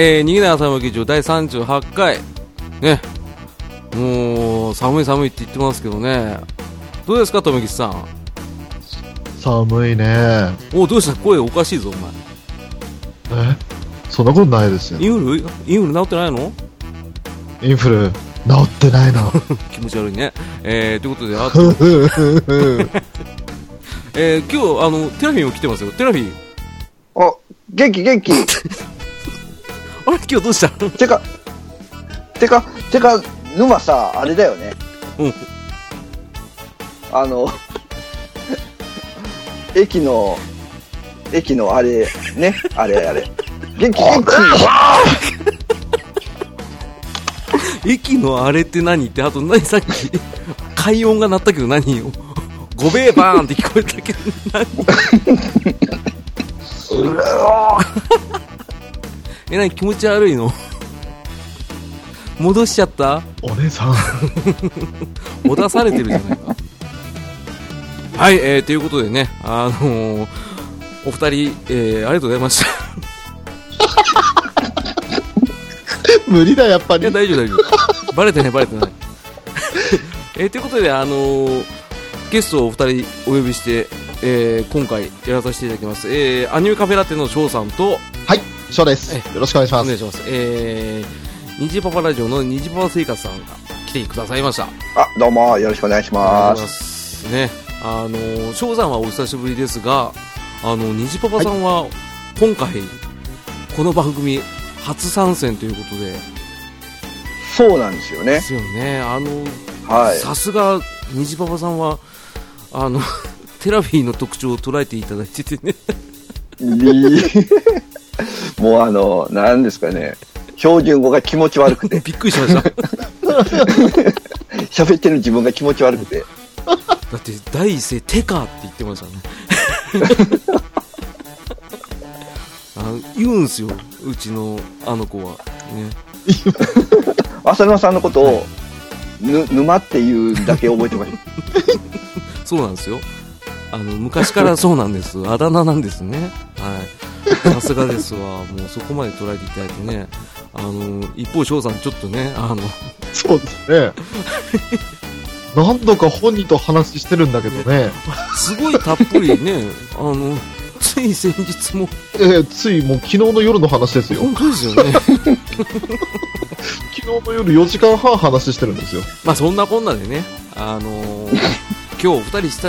はい、えー、逃げない朝山劇場第38回。ね。もう、寒い寒いって言ってますけどね。どうですか、とめきちさん？寒いね。おどうした？声おかしいぞ、お前。え？そんなことないですよイ。ンフル？インフル治ってないの？インフル、治ってないの。気持ち悪いね。えー、ということで、あと、えー、今日、あの、テラフィーも来てますよ。テラフィー。あ、元気元気。今日どうしたてか、てか、てか、沼さ、あれだよね。うん。あの、駅の、駅のあれ、ね、あれあれ。元気元気。駅のあれって何って、あと何さっき、快音が鳴ったけど何よ？ごべーバーンって聞こえたけど、何？え、何気持ち悪いの？戻しちゃった？お姉さん。戻されてるじゃないか。はい、えー、ということでね、あのー、お二人、えー、ありがとうございました。無理だ、やっぱりいや、。大丈夫、大丈夫。バレてない、バレてない。えーということで、あのーゲストをお二人お呼びして、えー今回やらさせていただきます。えーアニメカフェラテの翔さんと、はい、翔です。よろしくお願いします。お願いします。えー、ニジパパラジオのニジパパ生活さんが来てくださいました。あ、どうも、よろしくお願いしま。ありがとうございますす。ね、あのー翔さんはお久しぶりですが、あの、ニジパパさんは今回、この番組初参戦ということで、そうなんですよね。ですよね。あの、はい。さすが虹パパさんはあの テラフィーの特徴を捉えていただいててね もうあの、なんですかね。標準語が気持ち悪くて、びっくりしました。だ 喋ってる自分が気持ち悪くて。って第一声「テカ」って言ってましたね。あの言うんすようちのあの子は。ね。浅沼さんのことを、ぬ、沼っていうだけ覚えてました。そうなんですよ。あの昔からそうなんです。あだ名なんですね。はい さすがですわもうそこまで捉えていただいてねあの一方翔さんちょっとねあのそうですね。何度か本人と話してるんだけどね。すごいたっぷりね、あの、つい先日も、えーついもう昨日の夜の話ですよ。本当ですよね。昨日の夜4時間半話してるんですよ。まあそんなこんなでね、あのー今日お二人した、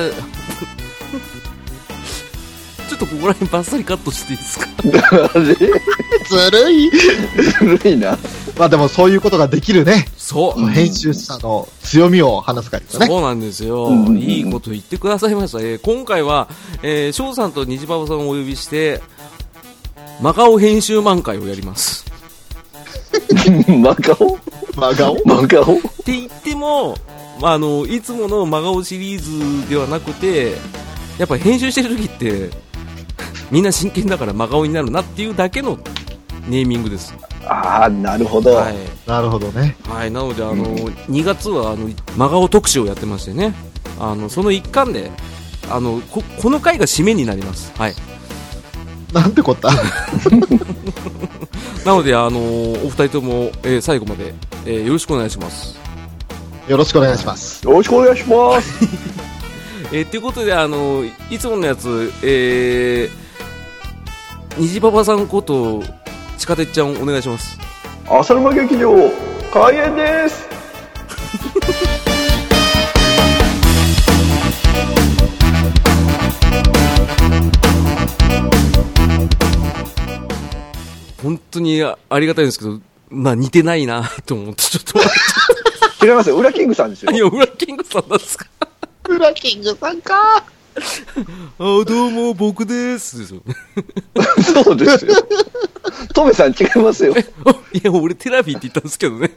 とここら辺バッサリカットしていいですか？ずるいずるいな。まあでもそういうことができるね。そう。編集者の強みを話す会ですね。そうなんですよ、うんうんうんいいこと言ってくださいました。えー今回は、えー、翔さんと虹パパさんをお呼びして、マカオ編集満会をやります。真顔真顔真顔って言っても、まあ、あのいつもの真顔シリーズではなくてやっぱ編集してる時ってみんな真剣だから真顔になるなっていうだけのネーミングです、ああ、なるほど。はいなるほどね。はい、なのであの、2月はあの真顔特集をやってましてねあのその一環であのここの回が締めになります、はい、なんてこった？なのであのお二人とも、えー最後まで、えーよろしくお願いしますよろしくお願いします。よろしくお願いします。えーということで、あのいつものやつ、えー、虹パパさんこと、地下鉄ちゃんお願いします。浅沼劇場、開演です。本当にあありがたいんですけど、まあ似てないなと思って、ちょっと待 違いますよ。裏キングさんですよ。い。や、ウラキングさんなんですか？ウラキングさんか。あ、どうも、僕です。ですよ。そうですよ。トメさん違いますよ。あいや、俺テラビーって言ったんですけどね。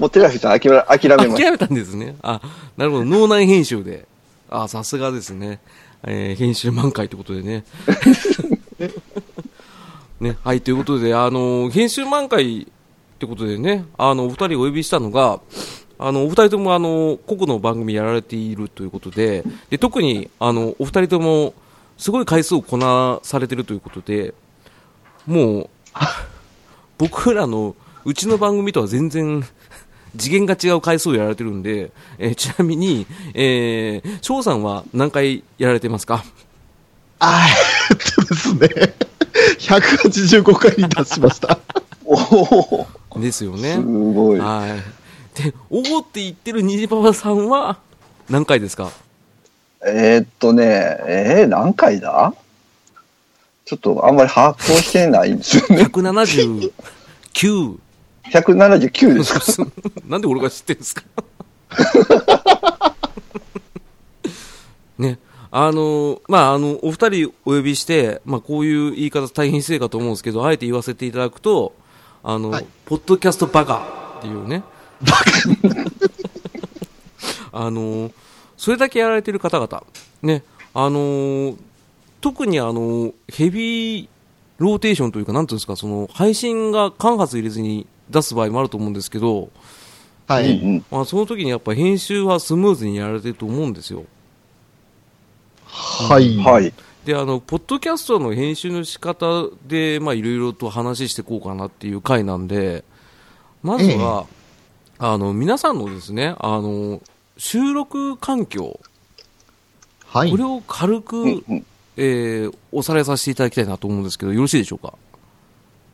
もうテラフィさん諦め諦めまし諦めたんですね。あ、なるほど、脳内編集で。あ、さすがですね。えー編集マン回ということでね。ね、はい、ということで、あの、編集マン回ってことでね、あの、お二人お呼びしたのが、あの、お二人ともあの、個々の番組やられているということで、で、特に、あの、お二人とも、すごい回数をこなされてるということで、もう、僕らの、うちの番組とは全然、次元が違う回数をやられてるんで、えーちなみに、えー、翔さんは何回やられてますか？あーえっとですね。185回に達しました。おおですよねす。ごい。はい。で、おおって言ってる虹パパさんは何回ですか？えーっとね、えー、何回だ？ちょっとあんまり把握をしてないんですよね。?179。179です。なんで俺が知ってるんですか？ね。あの、まあ、あの、お二人お呼びして、まあ、こういう言い方大変失礼かと思うんですけど、あえて言わせていただくと、あの、はいポッドキャストバカっていうね。あの、それだけやられてる方々、ね、あの、特にあの、ヘビーローテーションというか、なんていうんですか、その、配信が間髪入れずに出す場合もあると思うんですけど、はい。まあ、その時にやっぱ編集はスムーズにやられてると思うんですよ。はい。はい。で、あの、ポッドキャストの編集の仕方で、まあ、いろいろと話していこうかなっていう回なんで、まずは、あの、皆さんのですね、あの、収録環境、はい。これ。を軽うんく、うん。えーおさらいさせていただきたいなと思うんですけど、よろしいでしょうか？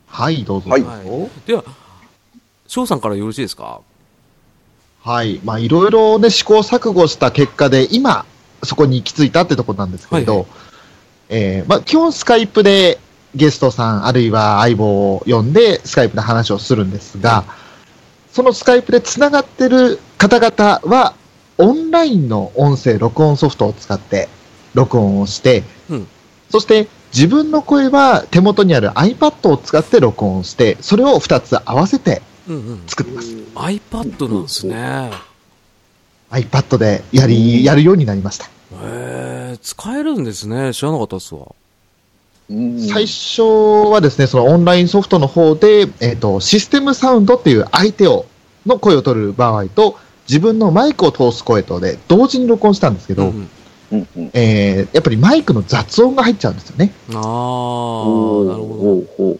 はい、どうぞ。はい。では、翔さんからよろしいですか？はい。まあ、いろいろね、試行錯誤した結果で、今、そこに行き着いたってところなんですけれど、はいはえーまあ、基本スカイプでゲストさん、あるいは相棒を呼んで、スカイプで話をするんですが、そのスカイプで繋がってる方々は、オンラインの音声録音ソフトを使って録音をして、うんそして自分の声は手元にある iPad を使って録音して、それを2つ合わせてうんうん。作ってます。iPad なんですね。iPad でやり、やるようになりました。へー使えるんですね。知らなかったっすわ。うん。最初はですね、そのオンラインソフトの方で、えっ、と、システムサウンドっていう相手を、の声を取る場合と、自分のマイクを通す声とで同時に録音したんですけど、うんうん。うんうん。えーやっぱりマイクの雑音が入っちゃうんですよね。ああ、なるほほうほ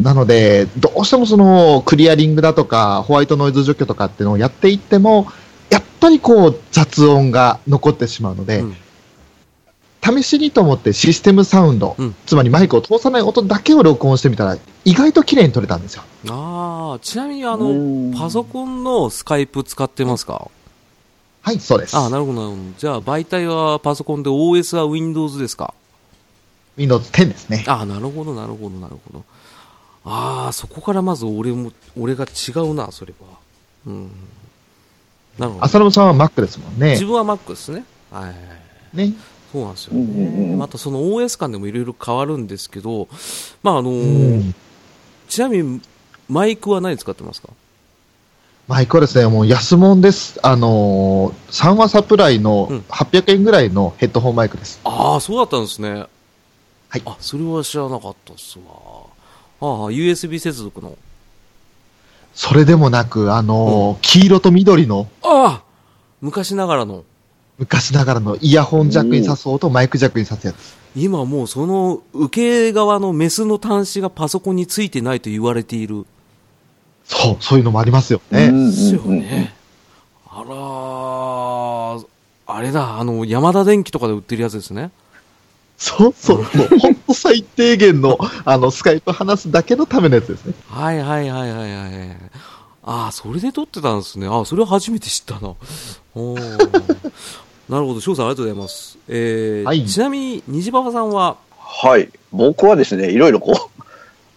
なので、どうしてもそのクリアリングだとか、ホワイトノイズ除去とかっていうのをやっていっても、やっぱりこう雑音が残ってしまうので、うん試しにと思ってシステムサウンド、うんつまりマイクを通さない音だけを録音してみたら、意外と綺麗に撮れたんですよ。ど。ああ、ちなみにあうの、んパソコンのスカイプ使ってますか？はい、そうです。ああ、なるほど、なるほど。じゃあ、媒体はパソコンで OS は Windows ですか？Windows 10ですね。ああ、なるほど、なるほど、なるほど。ああ、そこからまず俺も、俺が違うな、それは。うん。なるほど。浅野さんは Mac ですもんね自。分は Mac ですね。はい。ね。そうなんですようんうんね。うんまたその OS 間でもいろいろ変わるんですけど、まああのうーん。ちなみにマイクは何使ってますか？マイクはですね、もう安物です。あのー、3話サプライのうん800円ぐらいのヘッドホンマイクです。ああ、そうだったんですね。はいあ、それは知らなかったっすわ。ああ、USB 接続の。それでもなく、あのー黄色と緑のああ昔ながらの。昔ながらのイヤホンジャックに挿そうとマイクジャックに挿すやつ。今もうその受け側のメスの端子がパソコンについてないと言われている。そう、そういうのもありますよう。ね。うんですよね。あらーあれだ、あの、山田電機とかで売ってるやつですね。そうそう、もうほんと最低限の、あの、スカイプ話すだけのためのやつですね。はいはいはいはいはい。ああ、それで撮ってたんですね。ああ、それは初めて知ったな。おーなるほど、翔さんありがとうございます。えーはいちなみに、虹パパさんは、はい。僕はですね、いろいろこう、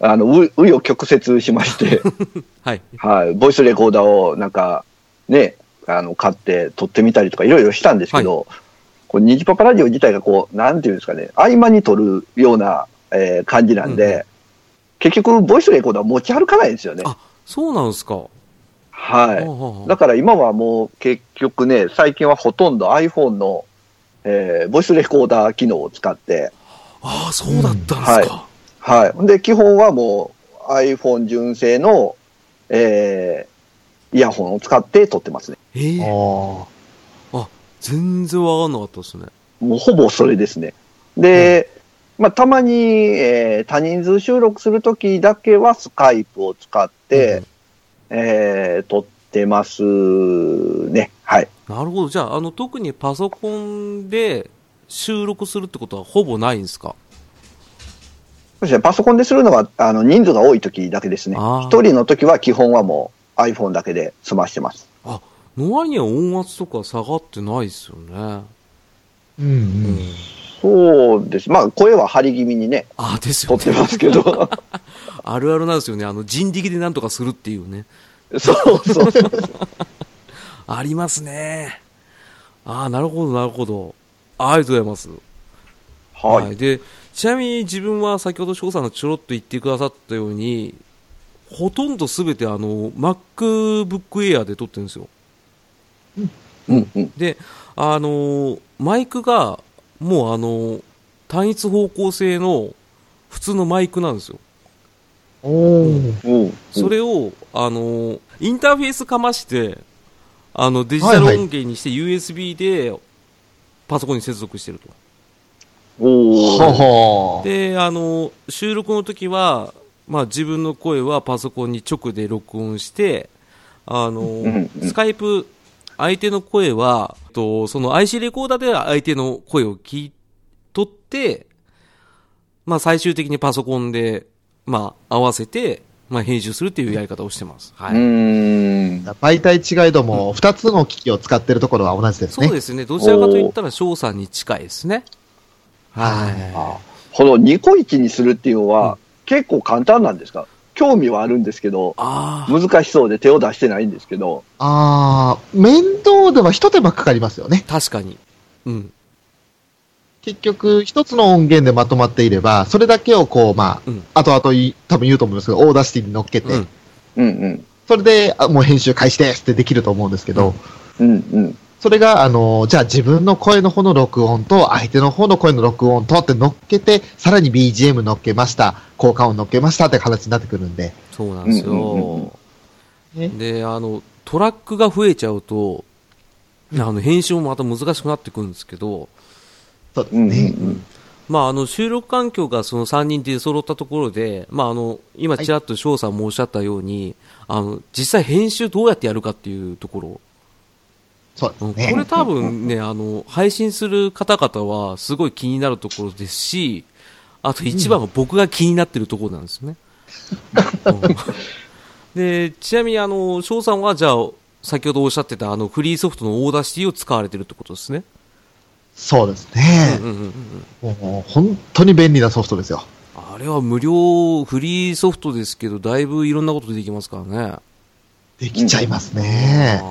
あの、う、うを曲折しまして、はい。はい。ボイスレコーダーをなんか、ね、あの、買って撮ってみたりとかいろいろしたんですけど、こう、ニジパパラジオ自体がこう、なんていうんですかね、合間に撮るような、えー感じなんで、うん結局、ボイスレコーダー持ち歩かないんですよね。あ、そうなんですか。はい。だから今はもう結局ね、最近はほとんど iPhone の、えーボイスレコーダー機能を使って、ああ、そうだったんですか。はい。で、基本はもう iPhone 純正の、えーイヤホンを使って撮ってますね。ええああ、全然わかんなかったですね。もうほぼそれですね。で、まあ、たまに、えー多人数収録するときだけはスカイプを使って、えー撮ってますね。はい。なるほど。じゃあ、あの、特にパソコンで収録するってことはほぼないんですか？そしてパソコンでするのは、あの、人数が多いときだけですね。一人のときは基本はもう iPhone だけで済ましてます。あ、の割には音圧とか下がってないですよね。うんうん。そうです。まあ、声は張り気味にね、あ、ですよね。撮ってますけど。あるあるなんですよね。あの、人力でなんとかするっていうね。そうそう。ありますね。ああ、なるほど、なるほど。あありがとうございます。はい。で、ちなみに自分は先ほど翔さんがちょろっと言ってくださったように、ほとんどすべてあの、MacBook Air で撮ってるんですよ。うんうん。で、あのーマイクが、もうあのー単一方向性の普通のマイクなんですよ。それを、あのーインターフェースかまして、あの、デジタル音源にして USB でパソコンに接続してると。お。で、あの、収録の時は、まあ自分の声はパソコンに直で録音して、あの、スカイプ、相手の声は、とその IC レコーダーで相手の声を聞い取って、まあ最終的にパソコンで、まあ合わせて、まあ編集するっていうやり方をしてます。はい。うーん。媒体違いども、二つの機器を使ってるところは同じですね。そうですね。どちらかと言ったら翔さんに近いですね。はい。あこのニコイチにするっていうのは、結構簡単なんですか？興味はあるんですけど、ああ、難しそうで手を出してないんですけど、あー、面倒では一手間かかりますよね。確かに。うん。結局、一つの音源でまとまっていれば、それだけをこう、まうんあ、後々い多分言うと思うんですけど、 Audacity に乗っけて、うんうんうん。それで、あもう編集開始ですってできると思うんですけど、うんうんうん。それが、あの、じゃあ自分の声の方の録音と、相手の方の声の録音とって乗っけて、さらに BGM 乗っけました、効果音乗っけましたって形になってくるんで、そうなんですよ。うんうんうんねで、あの、トラックが増えちゃうと、あの、編集もまた難しくなってくるんですけど、ですうんうんね。うん。まあ、あの、収録環境がその3人で揃ったところで、まあ、あの、今ちらっと翔さんもおっしゃったように、あの、実際編集どうやってやるかっていうところ、そうですうんこね。れ多分ね、あの、配信する方々はすごい気になるところですし、あと一番は僕が気になってるところなんですね。うんで、ちなみにあの、翔さんはじゃあ、先ほどおっしゃってたあの、フリーソフトの Audacity を使われてるってことですね。そうですねうん。うんうんうんもう本当に便利なソフトですよ。あれは無料、フリーソフトですけど、だいぶいろんなことできますからね。できちゃいますね。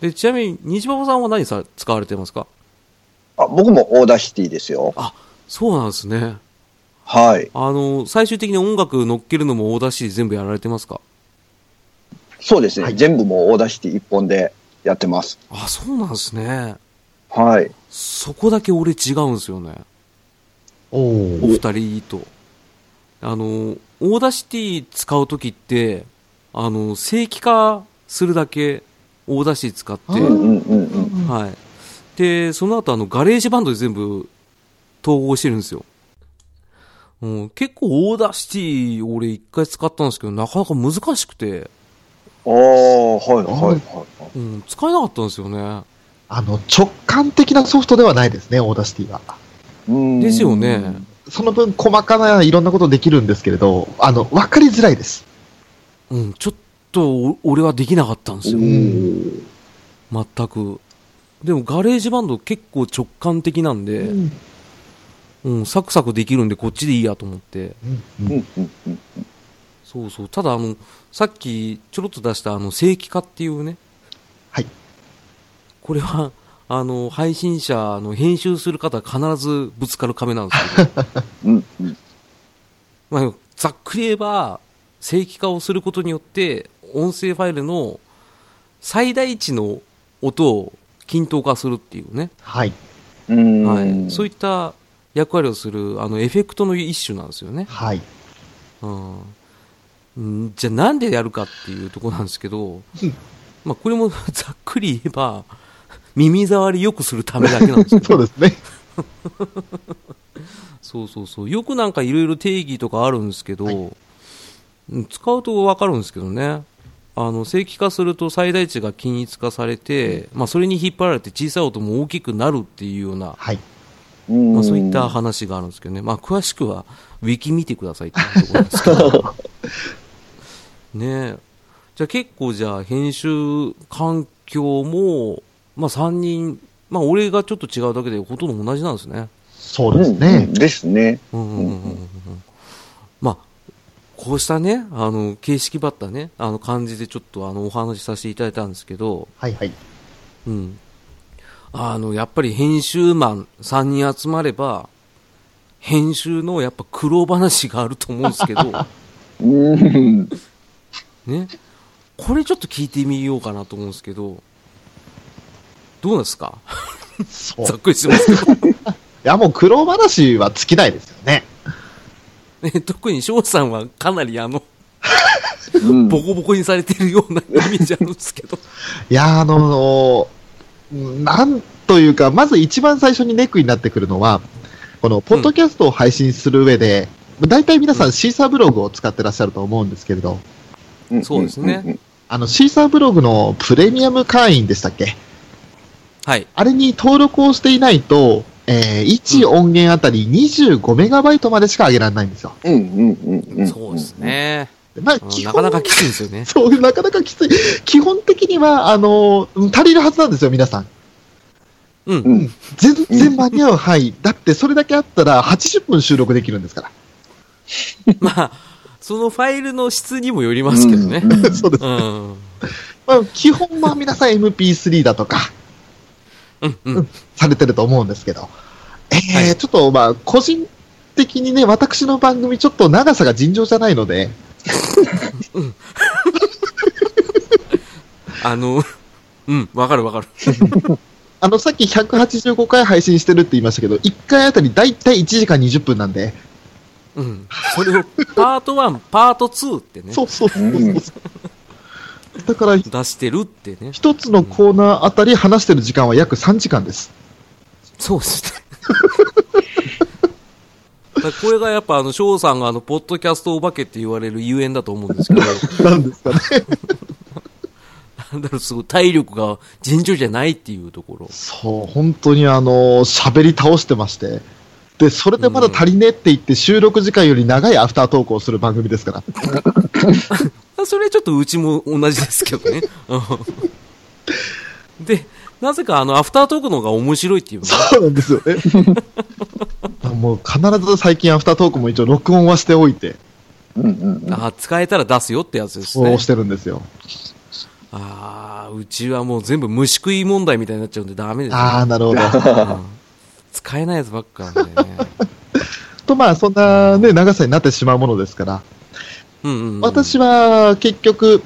で、ちなみに、西馬場さんは何さ、使われてますか？あ僕も Audacity ですよ。あ、そうなんですね。はい。あの、最終的に音楽乗っけるのも Audacity 全部やられてますか？そうですね。はい全部もう Audacity 一本でやってます。あ、そうなんですね。はい。そこだけ俺違うんですよね。おおー二人と。あの、 Audacity 使うときって、あの、正規化するだけ Audacity 使って、あーうんうんうんうん。はい。で、その後あの、 GarageBand で全部統合してるんですよ。うん、結構 Audacity 俺一回使ったんですけど、なかなか難しくて、ああ、はいはいはい。うん、使えなかったんですよね。あの、直感的なソフトではないですね、 Audacity は。うんですよね。その分、細かないろんなことできるんですけれど、あの、わかりづらいです。うん、ちょっとお俺はできなかったんですよ。うん全く。でも GarageBand 結構直感的なんで、うんうん、サクサクできるんでこっちでいいやと思って。うんうんうんうんそうそう。ただあの、さっきちょろっと出したあの、正規化っていうね。はい。これは、あの、配信者の編集する方は必ずぶつかる壁なんですけど、うんうんまあ、ざっくり言えば、正規化をすることによって、音声ファイルの最大値の音を均等化するっていうね。はい。うんはい。そういった役割をする、あの、エフェクトの一種なんですよね。はい。うんうん。じゃあなんでやるかっていうところなんですけどうん、まあこれも ざっくり言えば、耳障り良くするためだけなんですけど、そうですね。そうそうそう。よくなんかいろいろ定義とかあるんですけど、はいうん使うとわかるんですけどね。あの、正規化すると最大値が均一化されて、まあそれに引っ張られて小さい音も大きくなるっていうような、はい。うんまあそういった話があるんですけどね。まあ詳しくは、ウィキ見てくださいっていうところですけど。ねえ。じゃあ結構じゃあ編集環境も、まあ3人、まあ俺がちょっと違うだけでほとんど同じなんですね。そうですね。うんですね。うんうんうんうんうんまあ、こうしたね、あの、形式ばったね、あの感じでちょっとあの、お話しさせていただいたんですけど、はいはい。うん。あの、やっぱり編集マン3人集まれば、編集のやっぱ苦労話があると思うんですけど、うん。ね。これちょっと聞いてみようかなと思うんですけど、どうですか？そう。いざっくりしてますけど。や、もう苦労話は尽きないですよね。ね、特に翔さんはかなりあの、うんボコボコにされてるようなイメージあるんですけど。いや、あのなんというか、まず一番最初にネックになってくるのは、このポッドキャストを配信する上で、大体皆さんシーサーブログを使ってらっしゃると思うんですけれど、そうですね。あの、シーサーブログのプレミアム会員でしたっけ？はい。あれに登録をしていないと、えー、1音源あたり25メガバイトまでしか上げられないんですよ。うんうんうんうん。そうです。ね。まあ、なかなかきついですよね。そう、なかなかきつい。基本的には、あのー足りるはずなんですよ、皆さん。うん。うん。全然間に合う範囲。だって、それだけあったら80分収録できるんですから。まあ、そのファイルの質にもよりますけどね。うんうん そうです。うん。まあ、基本は皆さん MP3 だとか、うん。うん。されてると思うんですけど。えーはいちょっと、まあ、個人的にね、私の番組ちょっと長さが尋常じゃないので、あの、うん、わかるわかる。あの、さっき185回配信してるって言いましたけど、1回あたりだいたい1時間20分なんで、うん。それを、パート1、パート2ってね、そうそうそうそう。うんだから、出してるってね。一つのコーナーあたり話してる時間は約3時間です。そうですね。これがやっぱあの、翔さんがあの、ポッドキャストお化けって言われるゆえんだと思うんですけど、なんですかね。なんだろう、すごい体力が尋常じゃないっていうところ。そう、本当にあの、喋り倒してまして。で、それでまだ足りねえって言って収録時間より長いアフタートークをする番組ですから。それちょっとうちも同じですけどね。うんで、なぜかあの、アフタートークの方が面白いっていうね。そうなんですよね。もう必ず最近アフタートークも一応録音はしておいて、うんうんうん。あ使えたら出すよってやつですねそう。してるんですよ。ああ、うちはもう全部虫食い問題みたいになっちゃうんでダメですね。ああ、なるほど。うん使えないやつばっかなんでね。と、まあ、そんなね、長さになってしまうものですから、うんうんうん、私は結局、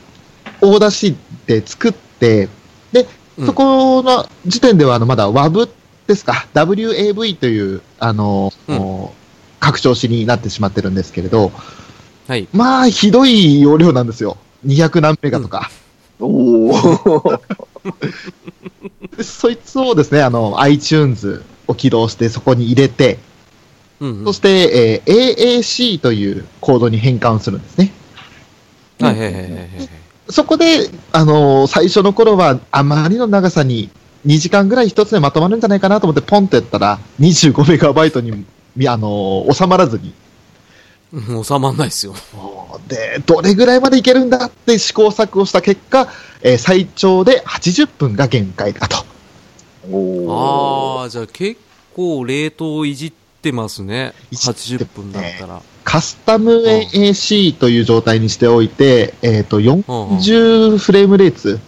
大出しで作って、で、うんそこの時点では、あの、まだ WAV ですか、WAV という、あの、うん拡張子になってしまってるんですけれど、はい。まあ、ひどい容量なんですよ。200何メガとか。おお。でそいつをですね、あの、iTunes を起動してそこに入れて、うんうんそして、えー AAC というコードに変換するんですね。はいはいはいはいはい。そこで、あのー最初の頃はあまりの長さに2時間ぐらい一つでまとまるんじゃないかなと思ってポンとやったら25メガバイトに、みあのー収まらずに。うん収まんないですよ。で、どれぐらいまでいけるんだって試行錯誤した結果、えー最長で80分が限界だと。おああ、じゃあ結構冷凍いじってますね。いじって80分だったら。カスタム AAC という状態にしておいて、えっ、と、40フレームレーツ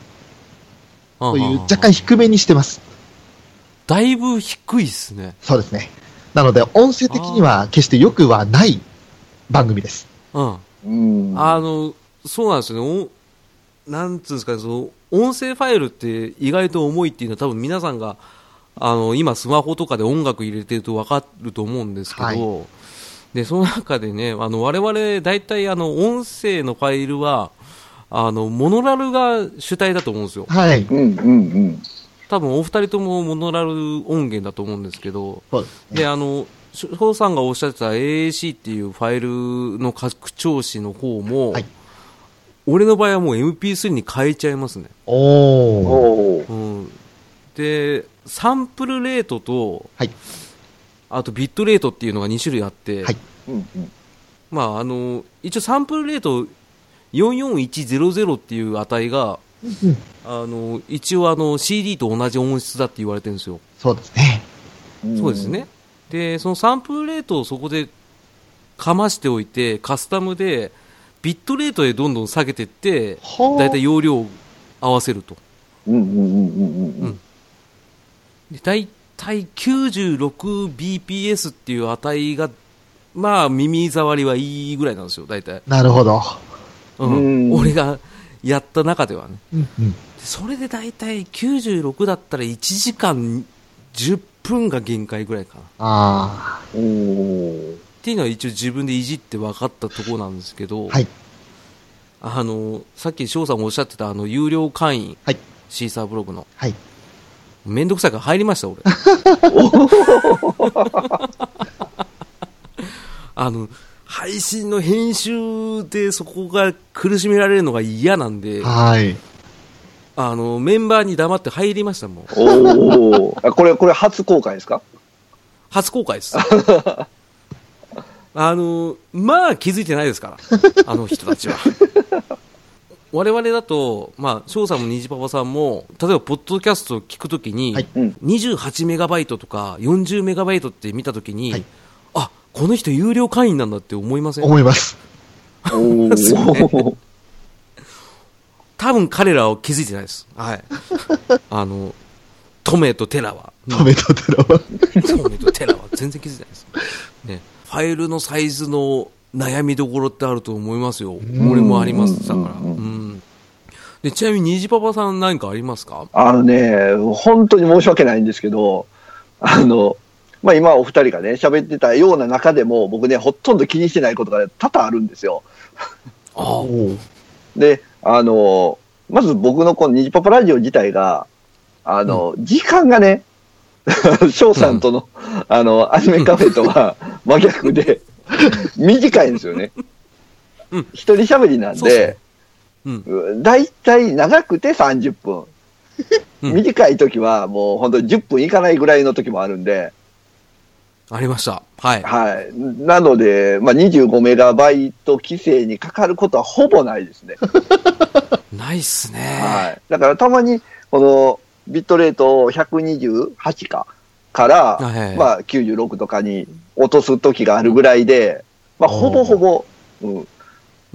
という若干低めにしてます。だいぶ低いっすね。そうですね。なので、音声的には決して良くはない番組です。うん。うん。あの、そうなんですよね。おなんつうんですかね、その、音声ファイルって意外と重いっていうのは多分皆さんが、あの、今スマホとかで音楽入れてるとわかると思うんですけど、はいで、その中でね、あの、我々大体あの、音声のファイルは、あの、モノラルが主体だと思うんですよ。はい。うんうんうん。多分お二人ともモノラル音源だと思うんですけど、であの、翔さんがおっしゃってた AAC っていうファイルの拡張子の方も、はい俺の場合はもう MP3 に変えちゃいますね。おうん。で、サンプルレートと、はい。あとビットレートっていうのが2種類あって、はいうんうんまあ、あの、一応サンプルレート44100っていう値が、うんあの、一応あの CD と同じ音質だって言われてるんですよ。そうですね。うんそうですね。で、そのサンプルレートをそこでかましておいて、カスタムで、ビットレートでどんどん下げていって、はあだいたい容量を合わせると。うんうんうんうんうんで、だいたい 96bps っていう値が、まあ、耳障りはいいぐらいなんですよ、だいたい。なるほど。うん。うん俺がやった中ではね。うんうん。でそれでだいたい96だったら1時間10分が限界ぐらいかな。あおーっていうのは一応自分でいじって分かったところなんですけど、はいあの、さっき翔さんもおっしゃってたあの、有料会員、はいシーサーブログの。あ。はい。めんどくさいから入りました、俺。あの、配信の編集でそこが苦しめられるのが嫌なんで、はい。あの、メンバーに黙って入りましたもん。おーあこれ、これ初公開ですか？初公開です。あの、まあ気づいてないですから、あの人たちは。我々だと、まあ、翔さんも虹パパさんも、例えば、ポッドキャストを聞くときに、はいうん。28メガバイトとか40メガバイトって見たときに、はいあ、この人有料会員なんだって思いません？思います。おー多分彼らは気づいてないです。はい。あの、トメとテラは。トメとテラは。トメとテラは全然気づいてないです。ね。ファイルのサイズの悩みどころってあると思いますよ。ん俺もあります。だから。うんうん。で、ちなみに虹パパさん何かありますか？あのね、本当に申し訳ないんですけど、あの、まあ今お二人がね、喋ってたような中でも、僕ね、ほとんど気にしてないことが多々あるんですよ。あ で、あの、まず僕のこのニジパパラジオ自体が、あの、時間がね、翔さんとの、あの、アニメカフェとは真逆で、短いんですよね。うん。一人喋りなんそうそうん。だいたい長くて30分。うん短い時はもう本当に10分いかないぐらいの時もあるんで、ありました。はい。はい。なので、まあ、25メガバイト規制にかかることはほぼないですね。ないっすね。はい。だからたまに、このビットレートを128かから、まあ、96とかに落とす時があるぐらいで、まあ、ほぼほぼ、うん。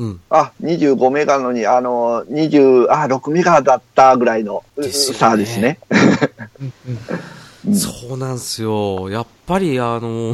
うん。あ、25メガのに、あの、20、あ、6メガだったぐらいの差ですね。そうなんですよ。やっぱりあの、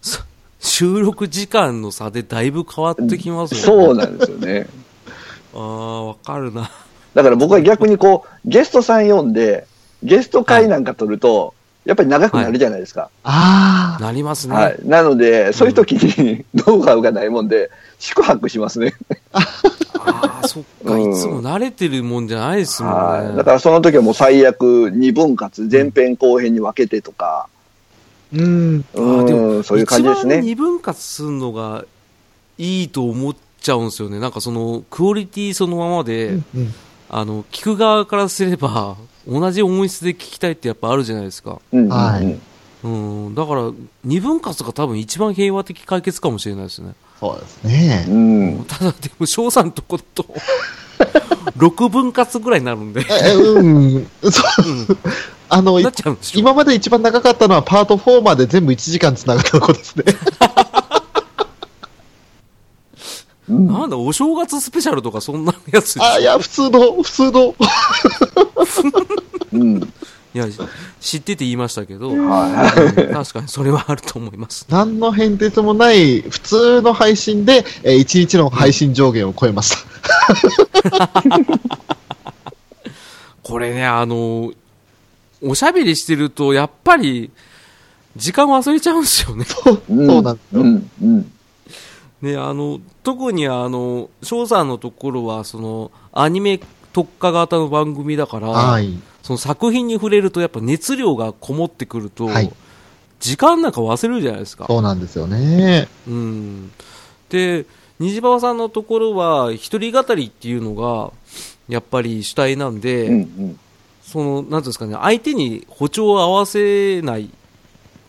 そ収録時間の差でだいぶ変わってきますよね。そうなんですよね。ああ、わかるな。だから僕は逆にこう、ゲストさん呼んで、ゲスト会なんか撮ると、やっぱり長くなるじゃないですか。ああ。なりますね。はい。なので、そういう時に ノウハウがないもんで、宿泊しますね。ああ、そっか、うんいつも慣れてるもんじゃないですもんはい。ね。だからその時はもう最悪二分割、前編後編に分けてとか、うん。あーでもうん、そういう感じです一番ね。二分割するのがいいと思っちゃうんですよね。なんかその、クオリティそのままで、うんうんあの、聞く側からすれば、同じ音質で聞きたいってやっぱあるじゃないですか。はいうん、だから、二分割が多分一番平和的解決かもしれないですね。そうですね。うん。ただ、でも、翔さんとこと、6分割ぐらいになるんで、え、うん。そう。うん、あの。今まで一番長かったのはパート4まで全部1時間繋がったとこですね。うんなんだ、お正月スペシャルとかそんなやつあ、いや、普通の、普通の。うん。いや、知ってて言いましたけど、はうん確かにそれはあると思います。何の変哲もない普通の配信で、えー、1日の配信上限を超えました。これね、あの、おしゃべりしてると、やっぱり、時間忘れちゃうんですよね。そう、い。そうなんですよ。うん。うん。ね、あの、特にあの、翔さんのところは、その、アニメ特化型の番組だから、はい。その作品に触れるとやっぱ熱量がこもってくると、はい時間なんか忘れるじゃないですか。そうなんですよね。うん。で、虹パパさんのところは、一人語りっていうのが、やっぱり主体なんで、うんうん。その、なんていうんですかね、相手に歩調を合わせないって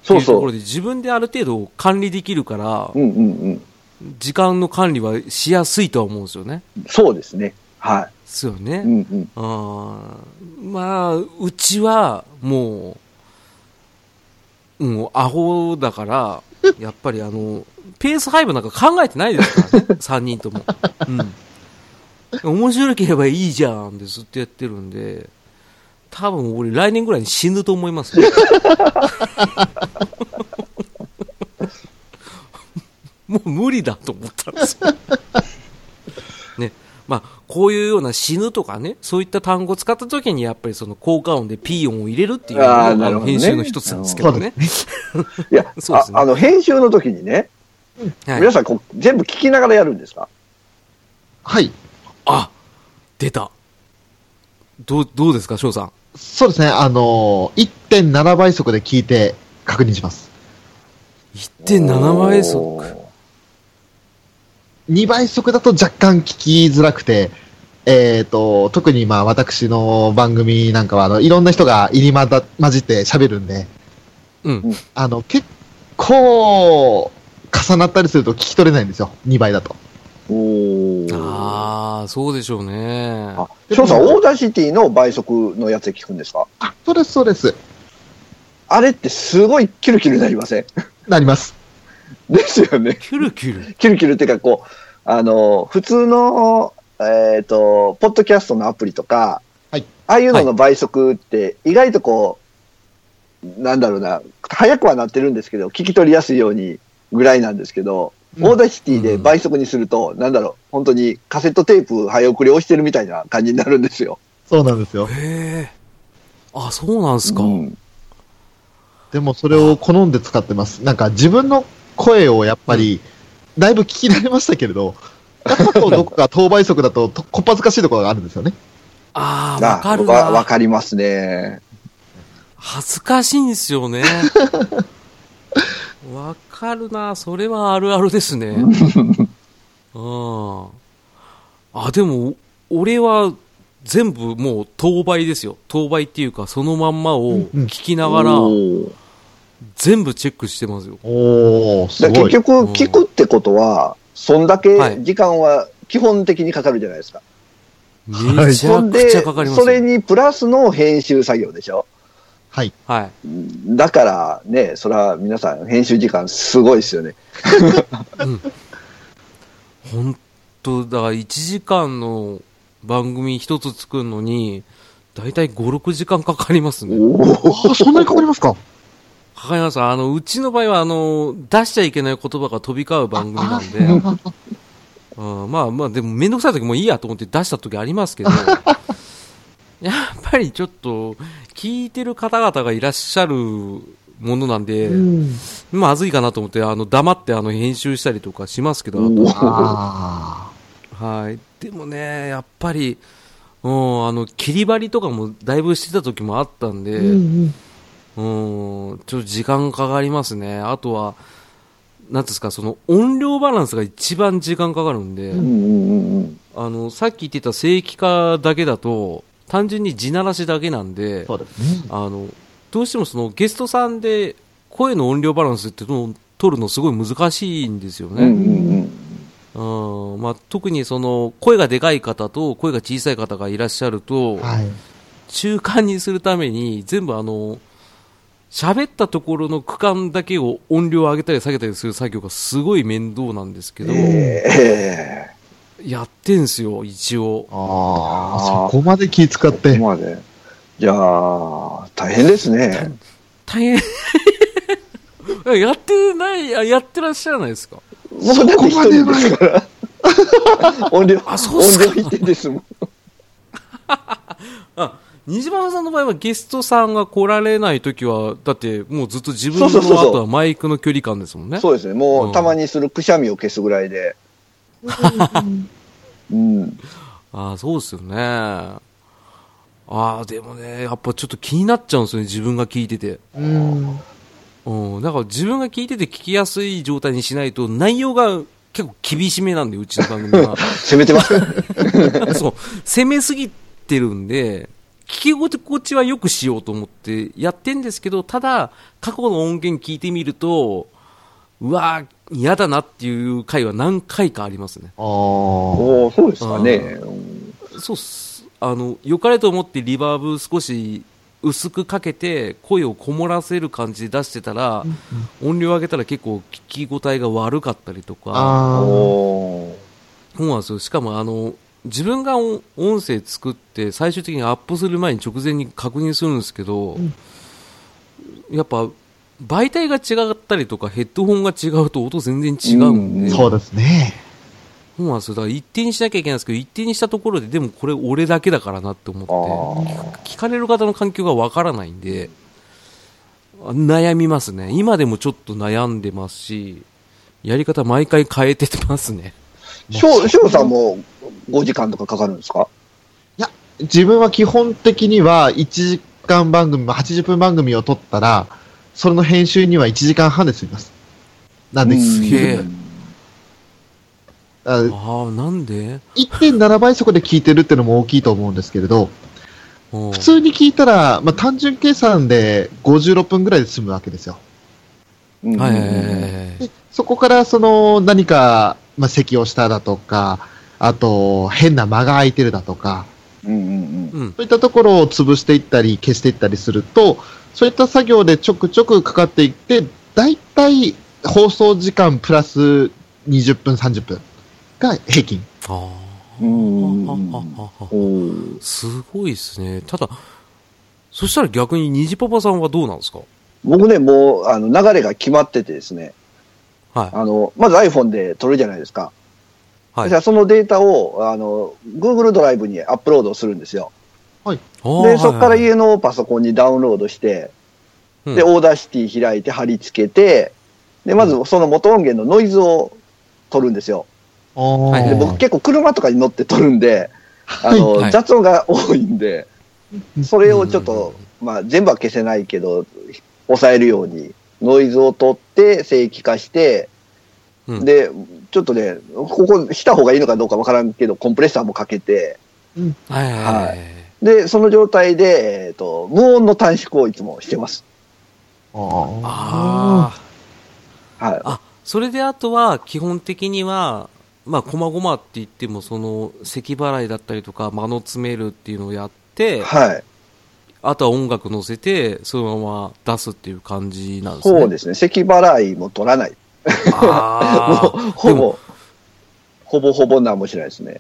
そそう。いううところで、自分である程度管理できるから、うんうんうん。時間の管理はしやすいとは思うんですよね。そうですね。はですよね。い。うんうん。あーまあ、うちは、もう、もう、アホだから、やっぱりあの、ペース配分なんか考えてないですからね、3人とも。うん。面白ければいいじゃんってずっとやってるんで、多分俺来年ぐらいに死ぬと思いますね。もう無理だと思ったんですよ。ね。まあ、こういうような死ぬとかね、そういった単語を使った時にやっぱりその効果音でピー音を入れるっていうのが編集の一つなんですけどね。いや、そうですねああの、編集の時にね、はい皆さんこう全部聞きながらやるんですか？はい。あ出た。どう、どうですか、翔さん？そうですね。あのー、1.7倍速で聞いて確認します。1.7倍速。おー2倍速だと若干聞きづらくて、えっ、と、特にまあ私の番組なんかは、あの、いろんな人が入り混ざ混じって喋るんで、うん。あの、結構、重なったりすると聞き取れないんですよ。2倍だと。おーああ、そうでしょうね。あ、翔さん、オーダーシティの倍速のやつで聞くんですか？あ、そうです、そうです。あれってすごいキュルキュルなりません？なります。ですよね。キュルキュル。キュルキュルっていうか、こう、あの、普通の、えっ、と、ポッドキャストのアプリとか、はいああいうのの倍速って、意外とこう、なんだろうな、早くはなってるんですけど、聞き取りやすいようにぐらいなんですけど、うん Audacity で倍速にすると、なんだろう、本当にカセットテープ早送り押してるみたいな感じになるんですよ。そうなんですよ。へえ。あ、そうなんすか。うんでもそれを好んで使ってます。なんか自分の声をやっぱり、だいぶ聞き慣れましたけれど、やっぱこうどこか当倍速だととこっぱずかしいところがあるんですよね。ああ、わかるわわな。かりますね。恥ずかしいんですよね。わかるな。それはあるあるですね。うん。あ、でも、俺は全部もう当倍ですよ。当倍っていうか、そのまんまをうんうん聞きながら、おー全部チェックしてますよ。おー、すだごい。結局、聞くってことは、そんだけはい時間は基本的にかかるじゃないですか。めちゃくちゃかかりますそれよ。にプラスの編集作業でしょはい。はい。だからね、それは皆さん編集時間すごいですよね。本当だから1時間の番組一つ作るのに、だいたい5、6時間かかりますね。おあ、そんなにかかりますか？かかります。あの、うちの場合は、あの、出しちゃいけない言葉が飛び交う番組なんで、うん、まあまあ、でもめんどくさい時もいいやと思って出した時ありますけど、やっぱりちょっと、聞いてる方々がいらっしゃるものなんで、うん。まずいかなと思って、あの、黙ってあの、編集したりとかしますけど、はい。でもね、やっぱり、うん、あの、切り張りとかもだいぶしてた時もあったんで、ー。うんうん、ちょっと時間かかりますね。あとは、なんですか、その音量バランスが一番時間かかるんで、あの、さっき言ってた正規化だけだと、単純に地ならしだけなんで、そうですね。あの、どうしてもそのゲストさんで声の音量バランスってのを取るのすごい難しいんですよね。うんうん、まあ、特にその声がでかい方と声が小さい方がいらっしゃると、はい。中間にするために全部あの喋ったところの区間だけを音量を上げたり下げたりする作業がすごい面倒なんですけど、えやってんすよ一応ああ、あーそこまで気使って。こまで。じゃあ、大変ですね。大変 やってないあやってらっしゃらないですか？もうだって一人ですから。音量、あそうっすか音量一定ですもん。あ 虹島さんの場合はゲストさんが来られないときはだってもうずっと自分のそうそうそうそう後はマイクの距離感ですもんねそうですね。もうたまにするくしゃみを消すぐらいで。うん。あそうですよねああ、でもね、やっぱちょっと気になっちゃうんですよね、自分が聞いてて。うん。うん。だから自分が聞いてて聞きやすい状態にしないと、内容が結構厳しめなんで、うちの番組は。攻めてます。そう、攻めすぎてるんで、聞き心地はよくしようと思ってやってんですけど、ただ、過去の音源聞いてみると、うわー嫌だなっていう回は何回かありますね。ああ。そうですかね。うんそうっす。あの、良かれと思ってリバーブ少し薄くかけて、声をこもらせる感じで出してたら、音量上げたら結構聞き応えが悪かったりとか、ああ。そうなんですよ。しかもあの、自分が音音声作って最終的にアップする前に直前に確認するんですけど、やっぱ媒体が違ったりとかヘッドホンが違うと音全然違うんで、うんそうですね。そうなんですよ。だから一定にしなきゃいけないんですけど、一定にしたところで、でもこれ俺だけだからなって思って、聞かれる方の環境がわからないんで、あ悩みますね。今でもちょっと悩んでますし、やり方毎回変えてますね。しょう、しょう。さんも5時間とかかかるんですか？自分は基本的には1時間番組、まあ80分番組を撮ったら、それの編集には1時間半で済みます。なんで、すげえ。あああ、なんで？1.7倍速で聞いてるってのも大きいと思うんですけれど、普普通に聞いたら、まあ、単純計算で56分ぐらいで済むわけですよ。うん。はいそこからその何か、まあ、咳をしただとか、あと変な間が空いてるだとか、うんうんうん。うん。そういったところを潰していったり消していったりすると、そういった作業でちょくちょくかかっていって、だいたい放送時間プラス20分、30分が平均。ああ。すごいですね。ただ、そしたら逆に虹パパさんはどうなんですか？僕ね、もう、あの、流れが決まっててですね、はい。あの、まず iPhone で撮るじゃないですか。はい。じゃあそのデータを、あの、Google ドライブにアップロードするんですよ。あで、ーそこからはいはい。家のパソコンにダウンロードして、うん。で、 Audacity 開いて貼り付けて、で、まずその元音源のノイズを取るんですよ。はいで、僕結構車とかに乗って撮るんで、あの、はい。雑音が多いんで、それをちょっと、まあ全部は消せないけど、抑えるように、ノイズを取って正規化して、うんで、ちょっとね、ここした方がいいのかどうかわからんけど、コンプレッサーもかけて、はいはいはいははい。で、その状態で、えっ、と、無音の短縮をいつもしてます。ああ。はい。あ、それであとは、基本的には、まあ、こまごまって言っても、その、咳払いだったりとか、間の詰めるっていうのをやって、はい。あとは音楽乗せて、そのまま出すっていう感じなんですね。そうですね。咳払いも取らない。あ もうあ。ほぼ、ほぼほぼ何もしないですね。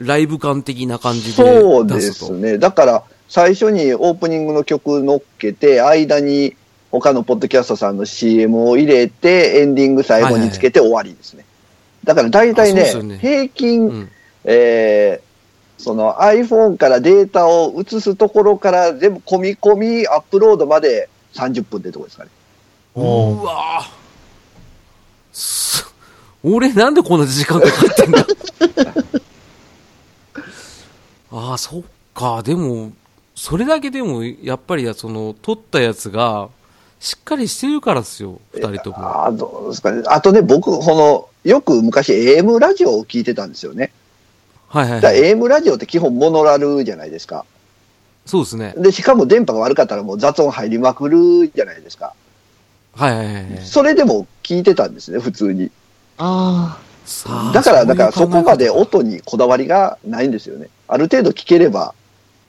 ライブ感的な感じでそう出ですと。ね。だから、最初にオープニングの曲乗っけて、間に他のポッドキャストさんの CM を入れて、エンディング最後につけて終わりですね。だから大体ねね平均、うん。えーその iPhone からデータを移すところから全部込み込みアップロードまで30分ってとこですかね。うわ俺なんでこんな時間かかってんだ？ああ、そっか。でも、それだけでも、やっぱり、その、撮ったやつが、しっかりしてるからですよ、二人とも。ああ、どうですかね。あとね、僕、この、よく昔 AM ラジオを聞いてたんですよね。はいはい、だからはい。AM ラジオって基本モノラルじゃないですか。そうですね。で、しかも電波が悪かったらもう雑音入りまくるじゃないですか。はいはいはいはい。それでも聞いてたんですね、普通に。あさあだから、だからそこまで音にこだわりがないんですよね。ある程度聞ければあ。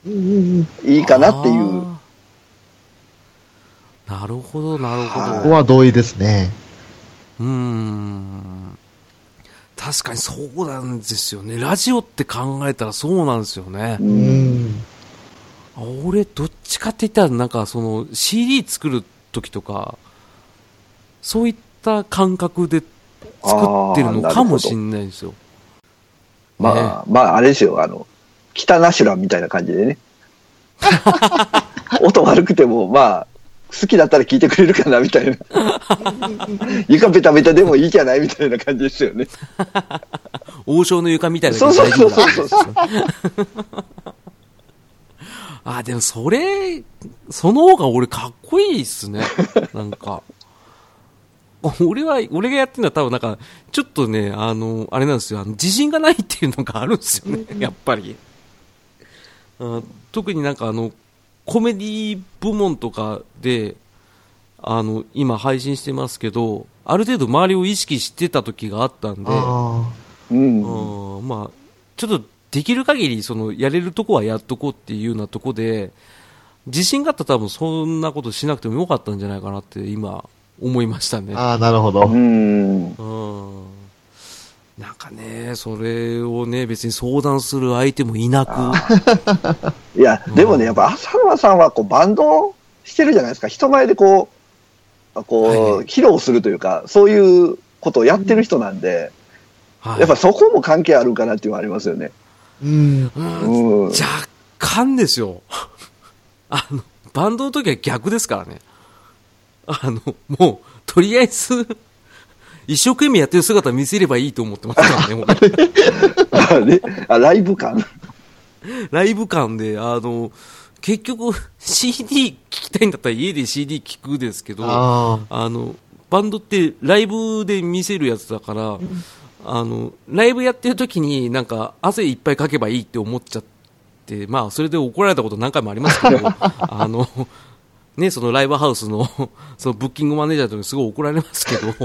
うんうんうん。いいかなっていう。なるほど、なるほはここど。は同意ですね。うーん。確かにそうなんですよね。ラジオって考えたらそうなんですよねう。。うん俺、どっちかって言ったら、なんかその CD 作る時とか、そういった感覚で作ってるのかもしれないですよ。まあ、まあ、あれですよ、あの、北ナシュランみたいな感じでね。音悪くても、まあ、好きだったら聞いてくれるかな、みたいな。床ベタベタでもいいじゃないみたいな感じですよね。王将の床みたいなそうそうそうそう大丈夫だあ、でもそれ、その方が俺かっこいいっすね。なんか。俺は、俺がやってるのは多分なんか、ちょっとね、あの、あれなんですよ、あの自信がないっていうのがあるんですよね、やっぱり。あ特になんかあの、コメディ部門とかで、あの、今配信してますけど、ある程度周りを意識してた時があったんで、あうん。うんまあ、ちょっとできる限りそのやれるとこはやっとこうっていうようなとこで、自信があったら多分そんなことしなくてもよかったんじゃないかなって今思いましたねあ。。ああ、なるほど。うん。うん。なんかね、それをね、別に相談する相手もいなく、いや、でもね、やっぱ浅沼さんはこうバンドしてるじゃないですか。人前でこう、こう、はいはい披露するというか、そういうことをやってる人なんで、はいやっぱそこも関係あるかなっていうのはありますよね。うん。うんうん。若干ですよ。あの、バンドの時は逆ですからね。あの、もう、とりあえず、一生懸命やってる姿見せればいいと思ってますからね、あれ？あライブ感？ライブ感で、あの、結局、CD 聴きたいんだったら家で CD 聴くですけど、ああの、バンドってライブで見せるやつだから、あの、ライブやってる時になんか汗いっぱいかけばいいって思っちゃって、まあ、それで怒られたこと何回もありますけど、あの、ね、そのライブハウスの、そのブッキングマネージャーとかにすごい怒られますけど、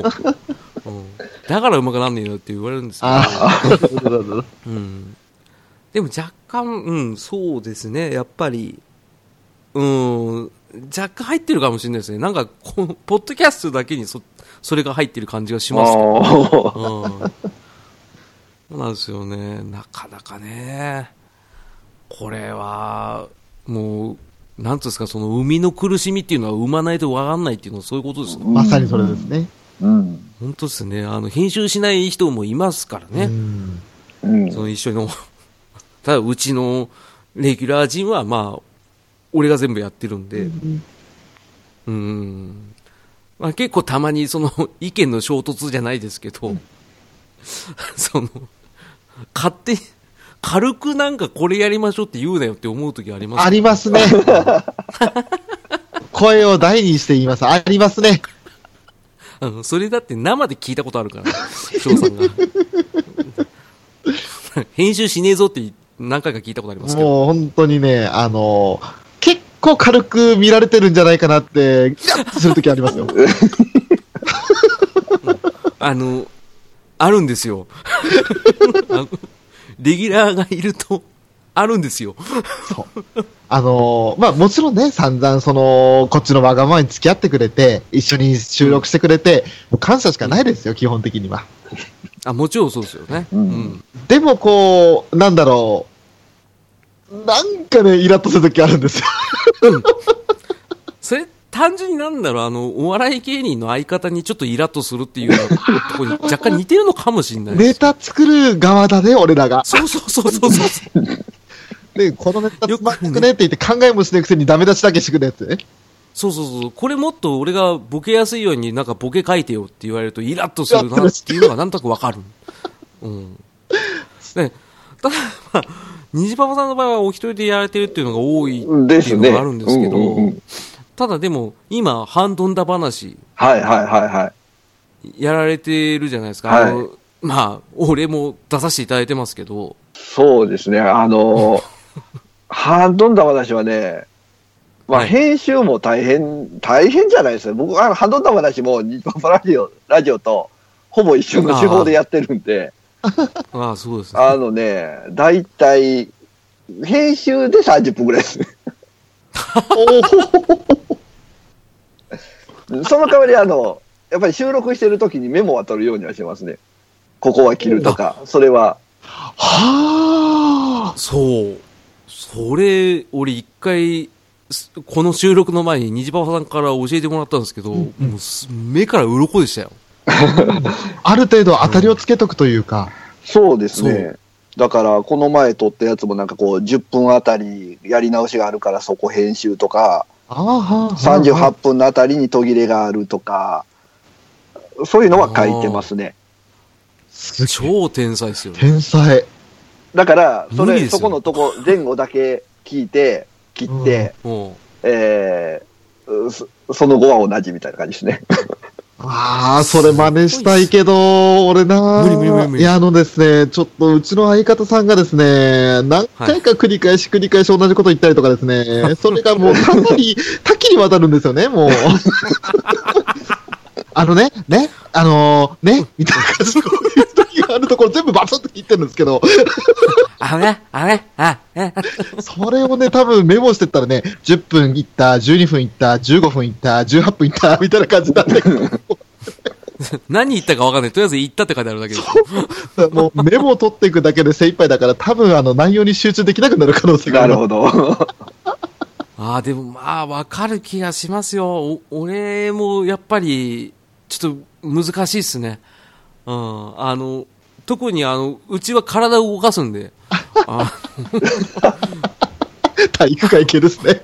うん、だからうまくなんねえよって言われるんですけど、うん。でも若干、うん、そうですね、やっぱり、うん、若干入ってるかもしれないですね。なんか、こうポッドキャストだけにそ、それが入ってる感じがしますけど。うん。そうなんですよね。なかなかね。これは、もう、なんつうんですか、その生みの苦しみっていうのは生まないとわかんないっていうのはそういうことですよ。まさにそれですね。うん。本当ですね。あの、編集しない人もいますからね。うんうん。その一緒の、ただうちのレギュラー陣は、まあ、俺が全部やってるんで、うん。まあ結構たまにその意見の衝突じゃないですけど、その、勝手に、軽くなんかこれやりましょうって言うなよって思う時ありますありますね。声を大にして言います。ありますね。あのそれだって生で聞いたことあるから、翔さんが。編集しねえぞって何回か聞いたことありますけど。もう本当にね、あの、結構軽く見られてるんじゃないかなって、ギラッとするときありますよ。あの、あるんですよ。レギュラーがいると、あるんですよ。あの、まあもちろんね、散々その、こっちのわがままに付き合ってくれて、一緒に収録してくれて、もう感謝しかないですよ、基本的には。あ、もちろんそうですよね。うんうん。でもこう、なんだろう、なんかね、イラッとするときあるんですよ。それ、単純になんだろう、あの、お笑い芸人の相方にちょっとイラッとするっていうと ころに若干似てるのかもしれないです。ネタ作る側だね、俺らが。そうそうそうそうそう。で、このネタつまんなくねって言って考えもしないくせにダメ出しだけしてくるやつね。そうそうそう。これもっと俺がボケやすいようになんかボケ書いてよって言われるとイラッとするなっていうのがなんとなくわかる。うん。ね、ただ、まあ、虹パパさんの場合はお一人でやられてるっていうのが多いってですね。いうのがあるんですけど、うんうんうんただでも今、ハンドンダ話はいはいはいはい。やられてるじゃないですか。はいあのまあ、俺も出させていただいてますけど、そうですね。あの、ハンドンダ話はね、まあ、はい編集も大変、大変じゃないですよ。僕、あの、ハンドンダ話も、日本パラジオ、ラジオと、ほぼ一緒の手法でやってるんで、あ あ、そうですね。あのね、だいたい、編集で30分ぐらいですね。その代わり、あの、やっぱり収録してる時にメモは取るようにはしてますね。ここは切るとか、それは。はあ。そう。それ、俺一回、すこの収録の前に虹パパさんから教えてもらったんですけど、もうす目から鱗でしたよ。ある程度当たりをつけとくというか。そうですそね。だから、この前撮ったやつもなんかこう、10分あたりやり直しがあるからそこ編集とか、ああ、はあ。38分のあたりに途切れがあるとか、そういうのは書いてますね。超天才ですよね。天才。だから、それ、そこのとこ、前後だけ聞いて、切って、えその後は同じみたいな感じですね。ああ、それ真似したいけど、俺な。無理無理無理無理。いや、あのですね、ちょっとうちの相方さんがですね、何回か繰り返し繰り返し同じこと言ったりとかですね、それがもうかなり多岐にわたるんですよね、もう。あのね、ね、あのーね、みたいな感じでこういう時があるところ全部バツッと切ってるんですけど、あれ？あれ？あ、え、それをね、多分メモしてったらね、10分いった、12分いった、15分いった、18分いった、みたいな感じなんで、何言ったかわかんない。とりあえず言ったって書いてあるだけです。もうメモを取っていくだけで精一杯だから、多分あの内容に集中できなくなる可能性がある。なるほど。ああ、でもまあ、わかる気がしますよ。お俺もやっぱり、ちょっと難しいっすね。うん。あの、特にあの、うちは体を動かすんで、あ 体育会系ですね。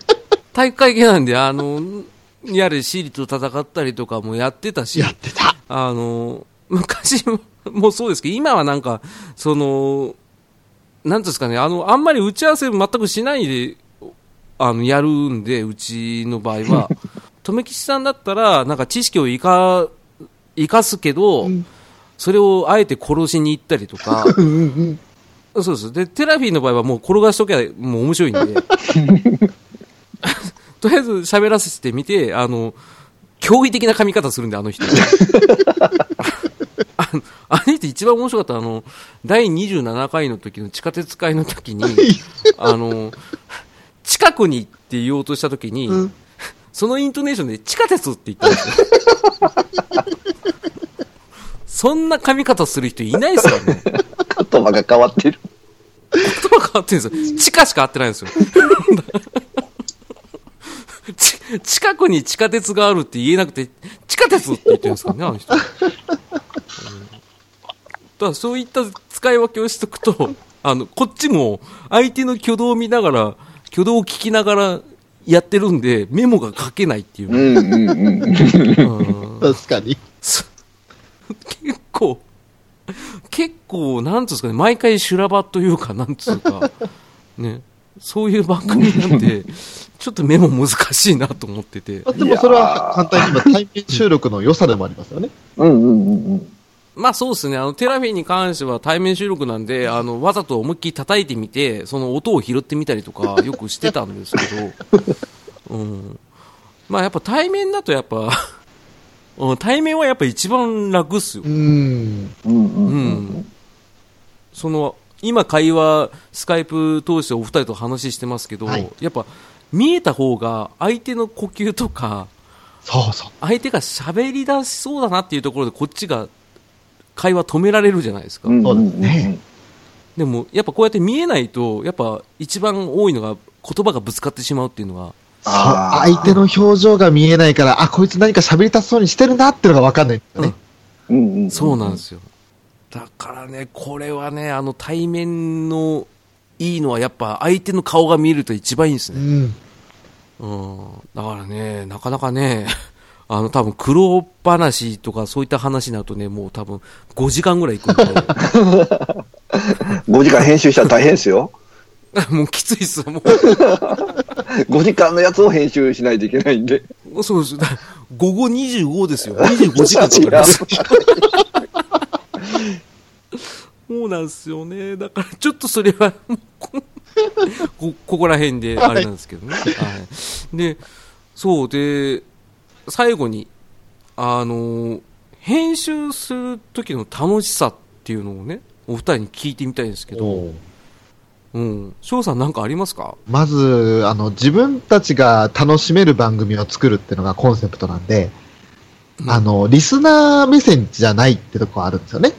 体育会系なんで、あの、やれ、シリと戦ったりとかもやってたし、やってた。あの、昔 もそうですけど、今はなんか、その、なんですかね、あの、あんまり打ち合わせ全くしないで、あの、やるんで、うちの場合は、留吉さんだったら、なんか知識を生か、生かすけど、それをあえて殺しに行ったりとか、うんうん。そうです。で、テラフィーの場合はもう転がしときゃもう面白いんで、とりあえず喋らせてみて、あの、驚異的な噛み方するんで、あの人。あのあの人一番面白かったあの、第27回の時の地下鉄会の時に、あの、近くにって言おうとした時に、うんそのイントネーションで地下鉄って言ったんですよ。そんな噛み方する人いないですからね。言葉が変わってる。言葉変わってるんですよ。地下しか合ってないんですよ。ち近くに地下鉄があるって言えなくて、地下鉄って言ってるんですからね、あの人。うんだからそういった使い分けをしとくと、あの、こっちも相手の挙動を見ながら、挙動を聞きながらやってるんで、メモが書けないっていうう。んうんうん。うん確かに。そ結構、結構、なんつうんですかね、毎回修羅場というか、なんつうか、ね、そういう番組なんで、ちょっとメモ難しいなと思ってて、でもそれは簡単に言えば対面収録の良さでもありますよね。うんうんうんうん。まあそうですね、あの、テラフィーに関しては対面収録なんで、あの、わざと思いっきり叩いてみて、その音を拾ってみたりとか、よくしてたんですけど、うん。まあやっぱ対面だとやっぱ、うん対面はやっぱ一番楽っすよう。ん。うんうんううんん。その、今会話、スカイプ通してお二人と話してますけど、はいやっぱ見えた方が相手の呼吸とか、そうそう。相手が喋り出しそうだなっていうところでこっちが会話止められるじゃないですか。うんそうですね。でも、やっぱこうやって見えないと、やっぱ一番多いのが言葉がぶつかってしまうっていうのが、相手の表情が見えないから、あ、こいつ何か喋りたそうにしてるなっていうのが分かんないんですよね。うんうん。そうなんですよ。だからね、これはね、あの対面のいいのはやっぱ相手の顔が見えると一番いいんですうね。ん。うん。だからね、なかなかね、あの多分苦労話とかそういった話になるとね、もう多分5時間ぐらい行くんで、5時間編集したら大変ですよ。もうきついっすよ、も5時間のやつを編集しないといけないんで。う。そうです。だ午後25ですよ。25時間かかります。そうなんですよね。だからちょっとそれは、ここここら辺であれなんですけどね。はい。で、そうで、最後に、あの、編集する時の楽しさっていうのをね、お二人に聞いてみたいんですけど、うん。翔さんなんかありますか？まず、あの、自分たちが楽しめる番組を作るっていうのがコンセプトなんで、うんあの、リスナー目線じゃないってとこあるんですよね。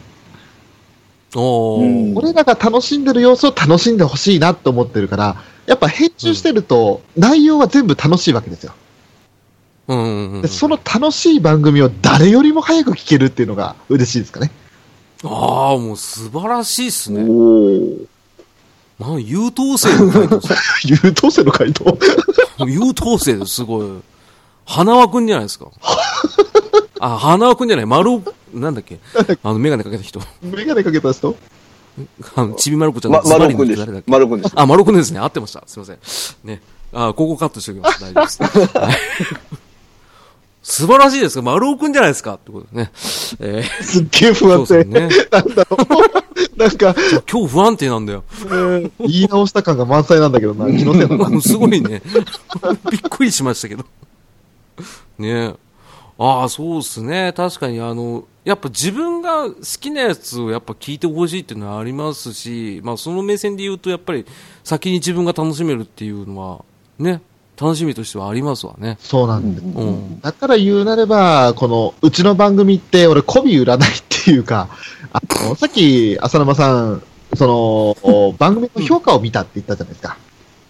うん俺らが楽しんでる様子を楽しんでほしいなと思ってるから、やっぱ編集してると、内容は全部楽しいわけですよ。うんうんうんでその楽しい番組を誰よりも早く聞けるっていうのが嬉しいですかね。ああ、もう素晴らしいっすね。おん優等生の回答優等生の回答？優等生です、すごい。花輪くんじゃないですか。あ、花輪くんじゃない、丸尾、なんだっけ。あの、メガネかけた人。メガネかけた人？あの、ちびまる子ちゃんま、のズバリの丸くんです。丸くんです。あ、丸尾くんですね。合ってました。すいません。ね。あここカットしておきます。大丈夫です。はい素晴らしいですか丸尾くんじゃないですかってことでね。えすっげえ不ー、安定。ね。なんだろう。なんか、今日不安定なんだよ。言い直した感が満載なんだけどな、気のせいだな。すごいね。びっくりしましたけど。ねえ。ああ、そうですね。確かに、あの、やっぱ自分が好きなやつをやっぱ聞いてほしいっていうのはありますし、まあその目線で言うと、やっぱり先に自分が楽しめるっていうのは、ね、楽しみとしてはありますわね。そうなんだよ。うん。だから言うなれば、この、うちの番組って、俺、媚び売らないっていうか、あの、さっき、浅沼さん、その、お番組の評価を見たって言ったじゃないですか。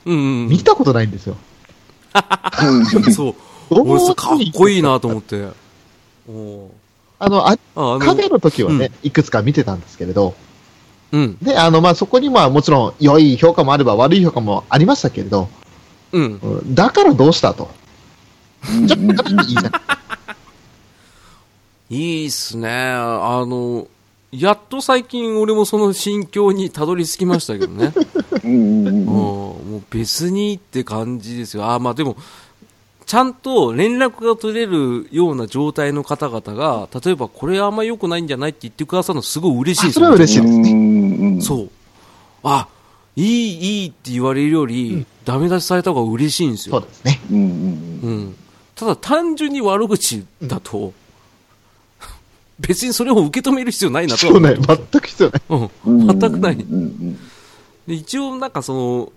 うん、うん。見たことないんですよ。そう。かっこいいなと思って。おあの、あああの、影の時はね、いくつか見てたんですけれど、うん。で、あの、まあ、そこにはもちろん、良い評価もあれば悪い評価もありましたけれど、うん。うんだからどうしたと。ちょっと話いいじゃん。いいっすね。あの、やっと最近俺もその心境にたどり着きましたけどね。うんもう別にって感じですよ。あ、まあでも、ちゃんと連絡が取れるような状態の方々が、例えばこれあんま良くないんじゃないって言ってくださるのすごい嬉しいですよ、あそれは嬉しいですね。うんそう。あ、いい、いいって言われるより、ダメ出しされた方が嬉しいんですよ。そうですね。うんうんうん。ただ単純に悪口だと、別にそれを受け止める必要ないなとそうね、全く必要ない。うんうん全くない。うんうんで一応なんかその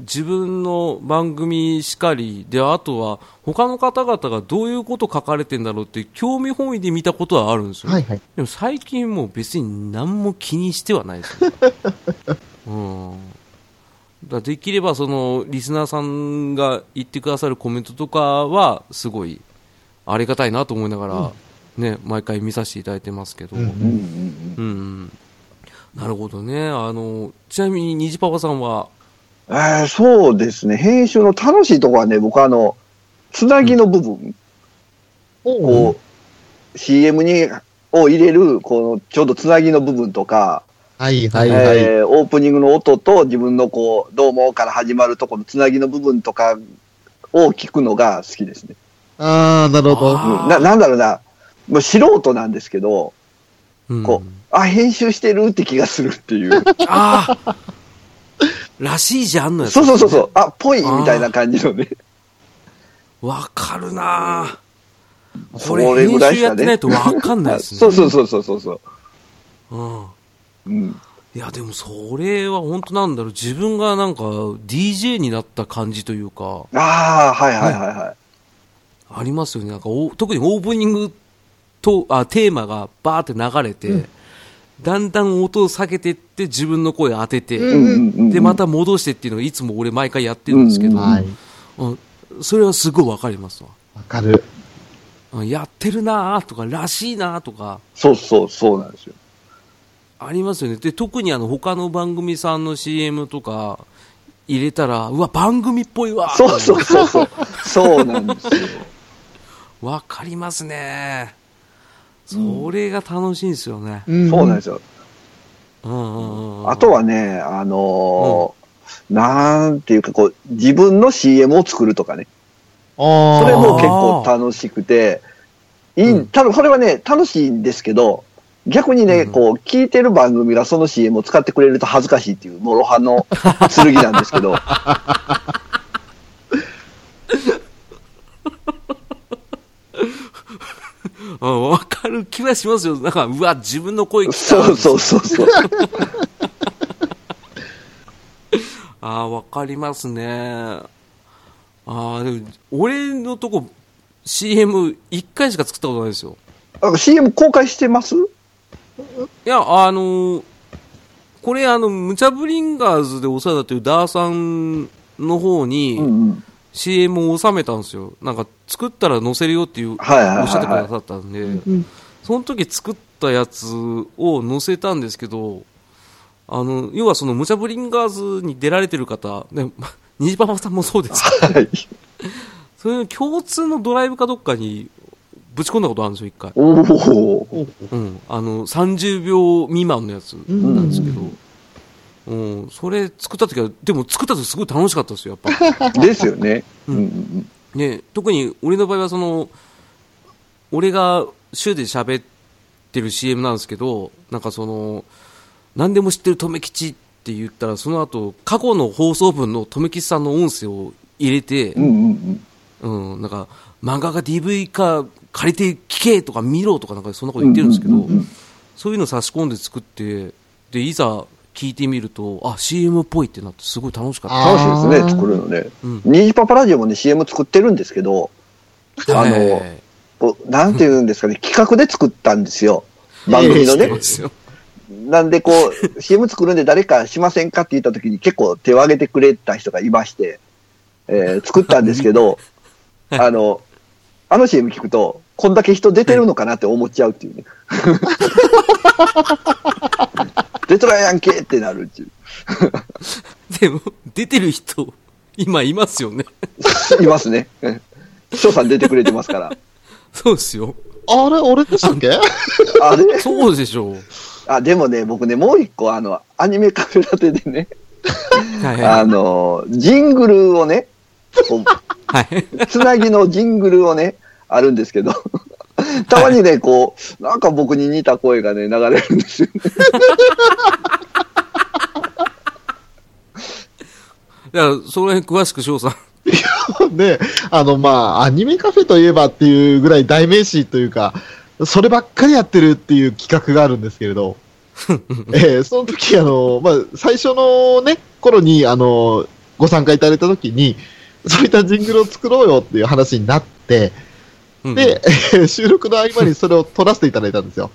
自分の番組しかりであとは他の方々がどういうこと書かれてんだろうって興味本位で見たことはあるんですよ、はいはい。でも最近もう別に何も気にしてはないですよ、うん、だできればそのリスナーさんが言ってくださるコメントとかはすごいありがたいなと思いながら、ね、毎回見させていただいてますけど、うんうんうん。うん。うん、なるほどね。あの、ちなみに、虹パパさんは、えーそうですね。編集の楽しいところはね、僕はあの、つなぎの部分、こう、CM に、を入れる、この、ちょうどつなぎの部分とか、はいはいはい。えーオープニングの音と自分のこう、どうもから始まるところのつなぎの部分とかを聞くのが好きですね。ああ、なるほど。ななんだろうな、もう素人なんですけど、うんこう、あ、編集してるって気がするっていう。ああらしいじゃんのやつ。そうそうそうそう、あ、ぽいみたいな感じのね。わかるなこれ、編集やってないとわかんないですね。そうそうそうそうそうそう。うん。うん。いや、でもそれは本当なんだろう。自分がなんか DJ になった感じというか、ああ、はいはいはいはい。ありますよね。なんかお、特にオープニングと、あ、テーマがバーって流れて、だんだん音を下げてって自分の声当てて。で、また戻してっていうのがいつも俺毎回やってるんですけど、それはすごいわかりますわ。わかる。うんやってるなーとか、らしいなーとか、そうそうそうなんですよ。ありますよね。で、特にあの、他の番組さんの CM とか入れたら、うわ、番組っぽいわーそうそうそうそう。そうなんですよ。わかりますね。それが楽しいんですよね。うんそうなんですよ。うんうんうんうんあとはね、あのーなんていうかこう、自分の CM を作るとかね。ああ。それも結構楽しくて、いい、うん多分これはね、楽しいんですけど、逆にね、うんこう、聞いてる番組がその CM を使ってくれると恥ずかしいっていう、諸刃の剣なんですけど、うんわかる気はしますよ。なんか、うわ、自分の声聞そうそうそうそう。ああ、わかりますね。ああ、でも、俺のとこ、CM1 回しか作ったことないですよ。あ CM 公開してます？いや、あのーこれ、あの、ムチャブリンガーズでお世話になってるダーさんの方に、うんうん。CM を収めたんですよ。なんか、作ったら載せるよっていう、はいはいはいはいおっしゃってくださったんで、うんその時作ったやつを載せたんですけど、あの、要はその、ムチャブリンガーズに出られてる方、ね、ま虹パパさんもそうですけど、はい。そういう共通のドライブかどっかにぶち込んだことあるんですよ、一回。うん。あの、30秒未満のやつなんですけど、うん、それ作った時は、でも作った時すごい楽しかったですよ、やっぱ。ですよね。ううんんうんね、特に俺の場合はその、俺が週で喋ってる CM なんですけど、なんかその、何でも知ってる留吉って言ったら、その後、過去の放送分の留吉さんの音声を入れてうん。う、んうんうん。うん、なんか、漫画が DV か借りて聞けとか見ろとかなんかそんなこと言ってるんですけど、うんうんうんそういうの差し込んで作って、で、いざ聞いてみると、あ、CM っぽいってなってすごい楽しかった。あ楽しいですね、作るのね。うんニジパパラジオもね、CM 作ってるんですけど、あの、えこうなんていうんですかね、企画で作ったんですよ。番組のねま。すよなんでこう、CM 作るんで誰かしませんかって言った時に結構手を挙げてくれた人がいまして、えー作ったんですけど、あの、あの CM 聞くと、こんだけ人出てるのかなって思っちゃうっていうね。出とらんやんけってなるっていう。でも、出てる人、今いますよね。いますね。うん翔さん出てくれてますから。そうですよ。あれ、俺でしたっけ？あれ？そうでしょう。あ、でもね、僕ね、もう一個、あの、アニメカフェラテでね、はいあはの、ジングルをね。はい。つなぎのジングルをね、あるんですけど、たまにね、こう、なんか僕に似た声がね、流れるんですよね。だから、その辺詳しく翔さん。で、あの、まあ、アニメカフェといえばっていうぐらい代名詞というか、そればっかりやってるっていう企画があるんですけれど、えーその時、あの、まあ、最初のね、頃に、あの、ご参加いただいた時に、そういったジングルを作ろうよっていう話になって、うんで、え ー収録の合間にそれを撮らせていただいたんですよ。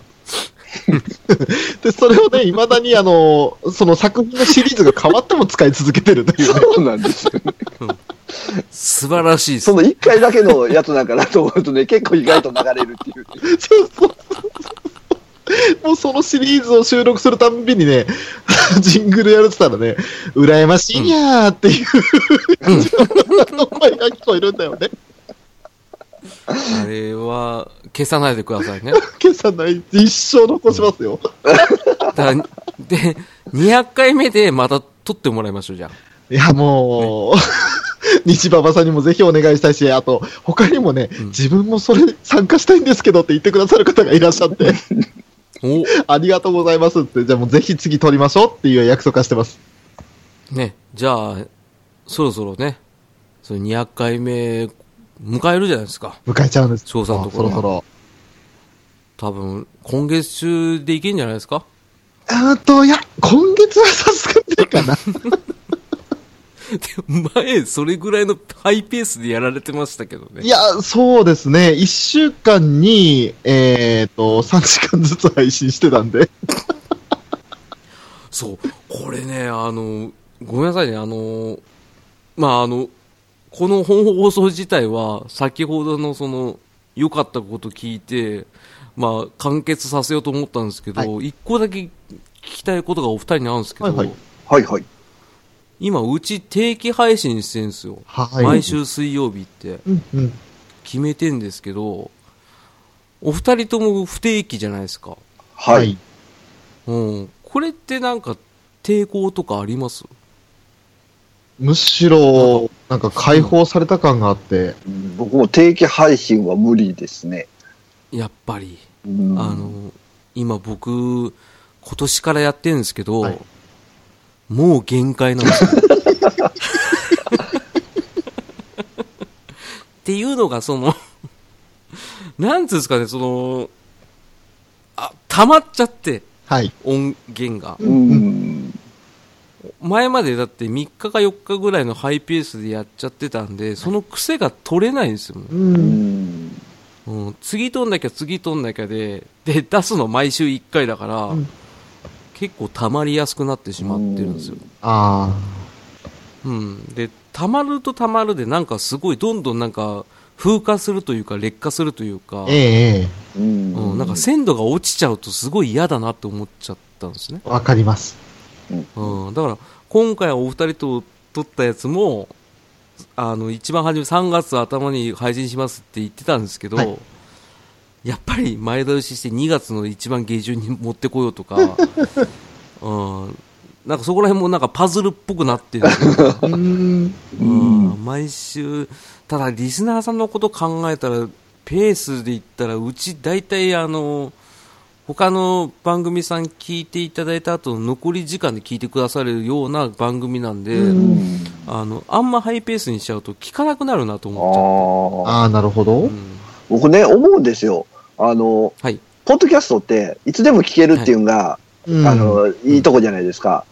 で、それをね、未だにあの、その作品のシリーズが変わっても使い続けてるというね。そうなんですよね。素晴らしいですそ。の一回だけのやつなんかなと思うとね、結構意外と流れるっていう。そうそうもうそのシリーズを収録するたんびにね、ジングルやるって言ったらね、羨ましいにゃーっていう、声が聞こえるんだよね。あれは、消さないでくださいね。消さない、一生残しますよ。だで、200回目でまた撮ってもらいましょう、じゃあ。いや、もう、西馬場さんにもぜひお願いしたいし、あと、他にもね、うん自分もそれ参加したいんですけどって言ってくださる方がいらっしゃって、お ありがとうございますって、じゃあもうぜひ次撮りましょうっていう約束はしてます。ね、じゃあ、そろそろね、その200回目、迎えるじゃないですか。迎えちゃうんです。翔さんのところはそろそろ。多分、今月中でいけんじゃないですか？あーと、いや、今月はさすがにかな。で前、それぐらいのハイペースでやられてましたけどね。いや、そうですね。一週間に、えっ、と、3時間ずつ配信してたんで。そう、これね、あの、ごめんなさいね、あの、まあ、あの、この本放送自体は、先ほどのその、良かったこと聞いて、まあ、完結させようと思ったんですけど、一、個だけ聞きたいことがお二人にあるんですけど、はいはいはいはい。今、うち定期配信してるんですよ。はい。毎週水曜日ってうんうん。決めてんですけど、お二人とも不定期じゃないですか。はい。。うん。これってなんか、抵抗とかあります？むしろ、なんか解放された感があって、うん僕も定期配信は無理ですね。やっぱり。うんあの、今僕、今年からやってるんですけど、はいもう限界なんですよ。っていうのが、その、なんつうんですかね、その、あ、溜まっちゃって、はい。音源が。うん。前までだって3日か4日ぐらいのハイペースでやっちゃってたんで、その癖が取れないんですよね。う。うんん。うん、次取んなきゃ次取んなきゃで、で、出すの毎週1回だから、うん結構溜まりやすくなってしまってるんですよ。あうん。で、溜まると溜まるで、なんかすごいどんどんなんか、風化するというか、劣化するというかあ。、ええうん、なんか鮮度が落ちちゃうとすごい嫌だなって思っちゃったんですね。わかります。うん。だから、今回お二人と撮ったやつも、あの、一番初め3月頭に配信しますって言ってたんですけど、はい。やっぱり前倒しして2月の一番下旬に持ってこようとか、うん、なんかそこら辺もなんかパズルっぽくなってる。うん。うん。毎週、ただリスナーさんのこと考えたら、ペースで言ったら、うち大体あの、他の番組さん聞いていただいた後の残り時間で聞いてくださるような番組なんで、うんあの、あんまハイペースにしちゃうと聞かなくなるなと思っちゃああ。ああ、なるほどう。。うん僕ね、思うんですよ。あの、はい。ポッドキャストって、いつでも聞けるっていうのが、うんあの、いいとこじゃないですか。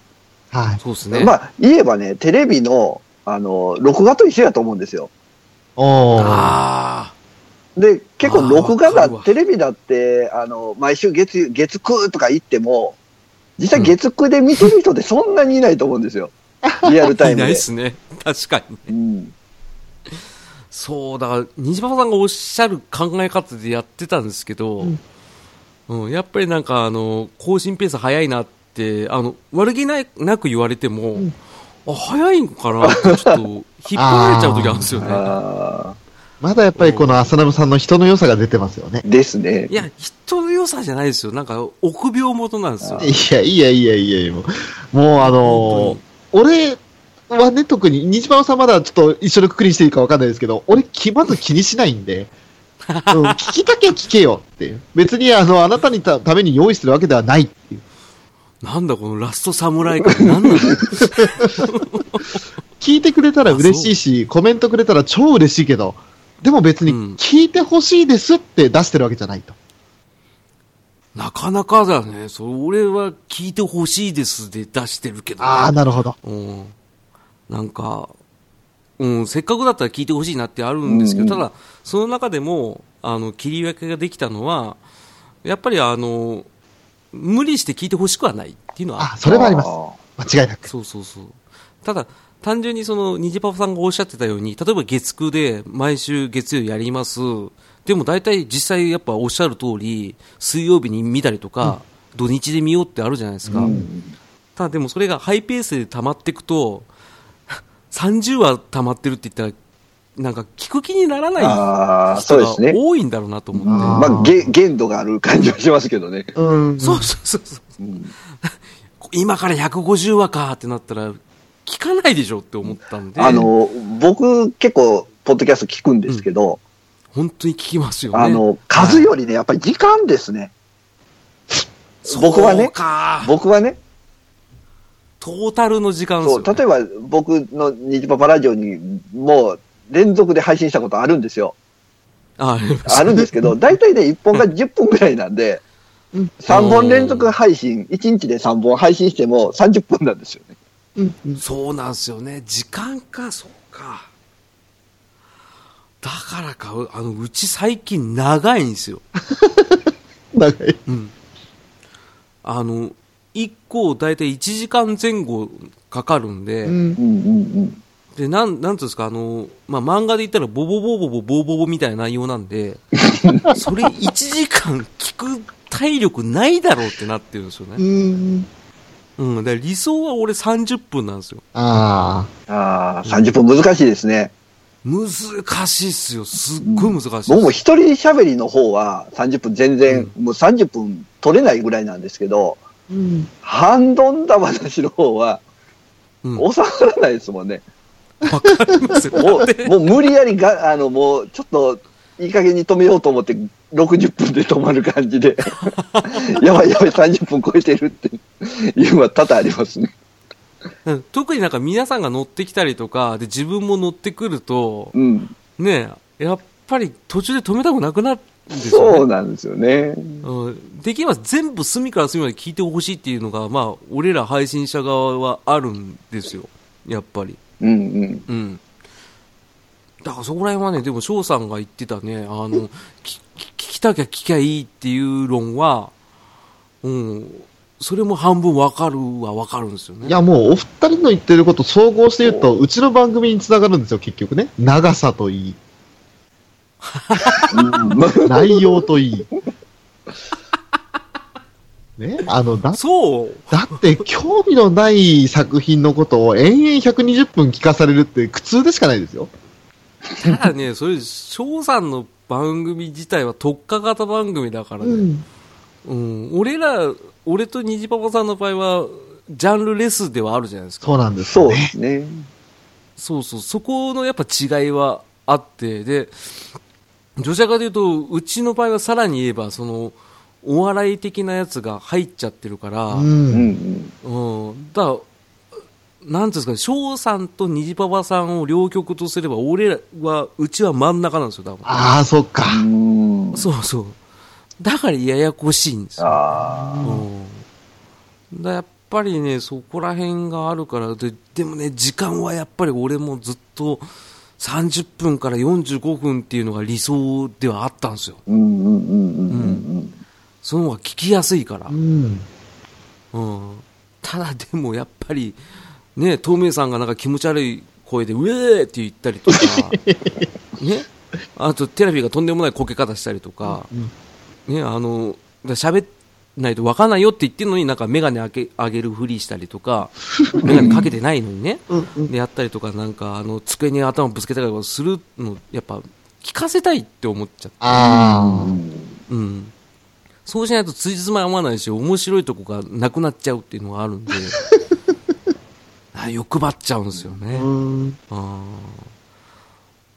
はい。そうですね。まあ、言えばね、テレビの、あの、録画と一緒やと思うんですよ。おー。あで、結構録画だ、わかるわテレビだって、あの、毎週月、月9とか言っても、実際月9で見てる人ってそんなにいないと思うんですよ。リアルタイムで。ないっすね。確かに。うん。そう、だから、虹パパさんがおっしゃる考え方でやってたんですけど、うん、やっぱりなんか、あの、更新ペース早いなって、あの、悪気ないなく言われても、んあ、早いんかなって、ちょっと、引っ張られちゃう時あるんですよね。あまだやっぱりこの浅沼さんの人の良さが出てますよねー。ですねい。や、人の良さじゃないですよ。なんか、臆病元なんですよ。いや、いやいやいやもう、もうあのー俺はね、特に、虹パパさんまだちょっと一緒のくくりにしていいかわかんないですけど、俺、きまず気にしないんで、うん、聞きたきゃ聞けよっていう。別にあの、あなたにたために用意してるわけではないっていう。なんだこのラストサムライ感、なんなの？聞いてくれたら嬉しいし、コメントくれたら超嬉しいけど、でも別にうん聞いてほしいですって出してるわけじゃないと。なかなかだね。それ、俺は聞いてほしいですで出してるけど、ね。ああ、なるほど。うん。なんか、うん、せっかくだったら聞いてほしいなってあるんですけど、うんうんただ、その中でも、あの、切り分けができたのは、やっぱりあの、無理して聞いてほしくはないっていうのはあ、それはあります。あ間違いなく。そうそうそう。ただ、単純にその、虹パパさんがおっしゃってたように、例えば月9で毎週月曜やります。でも大体実際やっぱおっしゃる通り、水曜日に見たりとか、土日で見ようってあるじゃないですか。ーうんただでもそれがハイペースで溜まっていくと、30話溜まってるって言ったら、なんか聞く気にならない人が。多いんだろうなと思って。あまあ、げ限度がある感じはしますけどね。うん。そうそうそうそう。うん 今から150話かってなったら、聞かないでしょって思ったんで、あの、僕結構、ポッドキャスト聞くんですけど、本当に聞きますよね。あの、数よりね、やっぱり時間ですね。僕はね僕はね、トータルの時間ですよ、そう、例えば僕のニジパパラジオにもう連続で配信したことあるんですよ。ああるんですけど、大体ね、1本が10分ぐらいなんで、うん3本連続配信、1日で3本配信しても30分なんですよね。うんうんそうなんですよね。時間か、そうか。だからか、あの、うち最近長いんですよ。長い。うん。あの、1個大体1時間前後かかるんで、うんうんうんうん。で、なん、なんつうんですか、あの、まあ、漫画で言ったらボボボボボボボボみたいな内容なんで、それ1時間聞く体力ないだろうってなってるんですようね。ん。うん。だから理想は俺30分なんですよ。あああ、30分難しいですね。難しいっすよ。すっごい難しいっす。僕も一人喋りの方は30分全然、もう30分取れないぐらいなんですけど、あ。うん。ハンドンダ話の方はうん、収まらないですもんね。わかりますよ。ももう無理やりが、あの、もうちょっと、いい加減に止めようと思って、60分で止まる感じで、やばいやばい、30分超えてるっていうのは多々ありますね。うん特になんか皆さんが乗ってきたりとか、で、自分も乗ってくると、うん。ね、やっぱり途中で止めたくなくなるんですよね。そうなんですよね。うん、できれば全部隅から隅まで聞いてほしいっていうのが、まあ、俺ら配信者側はあるんですよ。やっぱり。うんうん。うん。だからそこら辺はね、でも翔さんが言ってたね、あの、き聞きたきゃ聞きゃいいっていう論は、うん、それも半分わかるはわかるんですよね。いや、もうお二人の言ってること総合して言うと、うちの番組につながるんですよ、結局ね。長さといい、うん 内容といい。ね、あの、だ、そうだって興味のない作品のことを延々120分聞かされるって苦痛でしかないですよ。ただね、それ、翔さんの番組自体は特化型番組だからね。ん。うん、俺ら、俺と虹パパさんの場合は、ジャンルレスではあるじゃないですか。そうなんですそうで。すね。そうそう、そこのやっぱ違いはあって、で、どちらかというと、うちの場合はさらに言えば、その、お笑い的なやつが入っちゃってるから、う。うんんうん、だから、なんていうんですかね、翔さんと虹パパさんを両極とすれば、俺らは、うちは真ん中なんですよ、多分。ああ、そっか。そうそう。だからややこしいんですよ。あうん。だやっぱりね、そこら辺があるから、で、でもね、時間はやっぱり俺もずっと30分から45分っていうのが理想ではあったんですよ。ーうんうんうんうんうんその方が聞きやすいからう。ん。うん。ただでもやっぱり、ね、透明さんがなんか気持ち悪い声で、ウェーって言ったりとか、ね、あとテラフィーがとんでもないこけ方したりとか、ね、あの、だ喋んないと分かんないよって言ってるのになんかメガネ開け上げるふりしたりとか、メガネかけてないのにね。でやったりとか、なんかあの、机に頭ぶつけたりとかするの、やっぱ聞かせたいって思っちゃって。あうん。そうしないとついつま合わないし、面白いとこがなくなっちゃうっていうのがあるんで、あ 欲張っちゃうんですよね。あ。うん。うん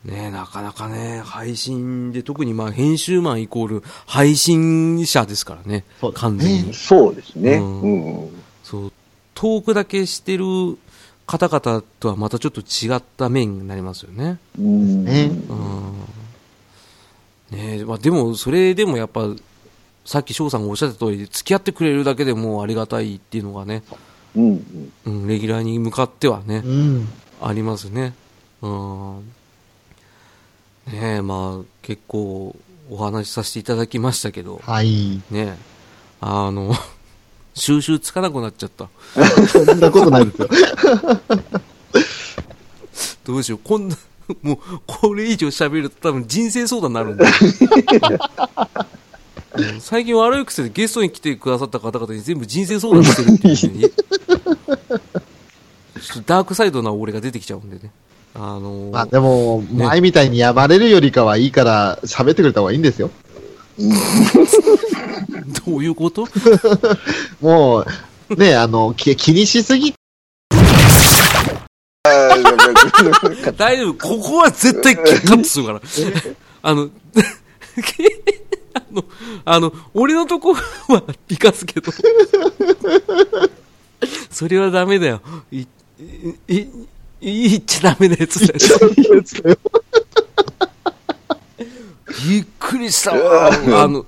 ねえなかなかね、配信で、特にまあ編集マンイコール配信者ですからね、そうですね完全に。そうですね。そう、トークだけしてる方々とはまたちょっと違った面になりますよね。うん。ねうん。ねえ、まあでも、それでもやっぱ、さっき翔さんがおっしゃった通り、付き合ってくれるだけでもうありがたいっていうのがね、うん。うん、レギュラーに向かってはね、うん。ありますね。うん。ねえ、まあ、結構お話しさせていただきましたけど、はい。ねえ、あの、収集つかなくなっちゃった。そんなことないですよ。どうしよう、こんな、もう、これ以上喋ると多分人生相談になるんだ。うん最近悪い癖でゲストに来てくださった方々に全部人生相談してるっていうね。ちょっとダークサイドな俺が出てきちゃうんでね。あのーまあでも、ね前みたいにやまれるよりかはいいから喋ってくれた方がいいんですよ。どういうこと？もう、ね、あの、気気にしすぎ、大丈夫、ここは絶対カットするから。あの、あの、あの、俺のとこは生かすけど、それはダメだよ。い、い、い、言っちゃダメなやつだよ。びっくりしたわ。あの、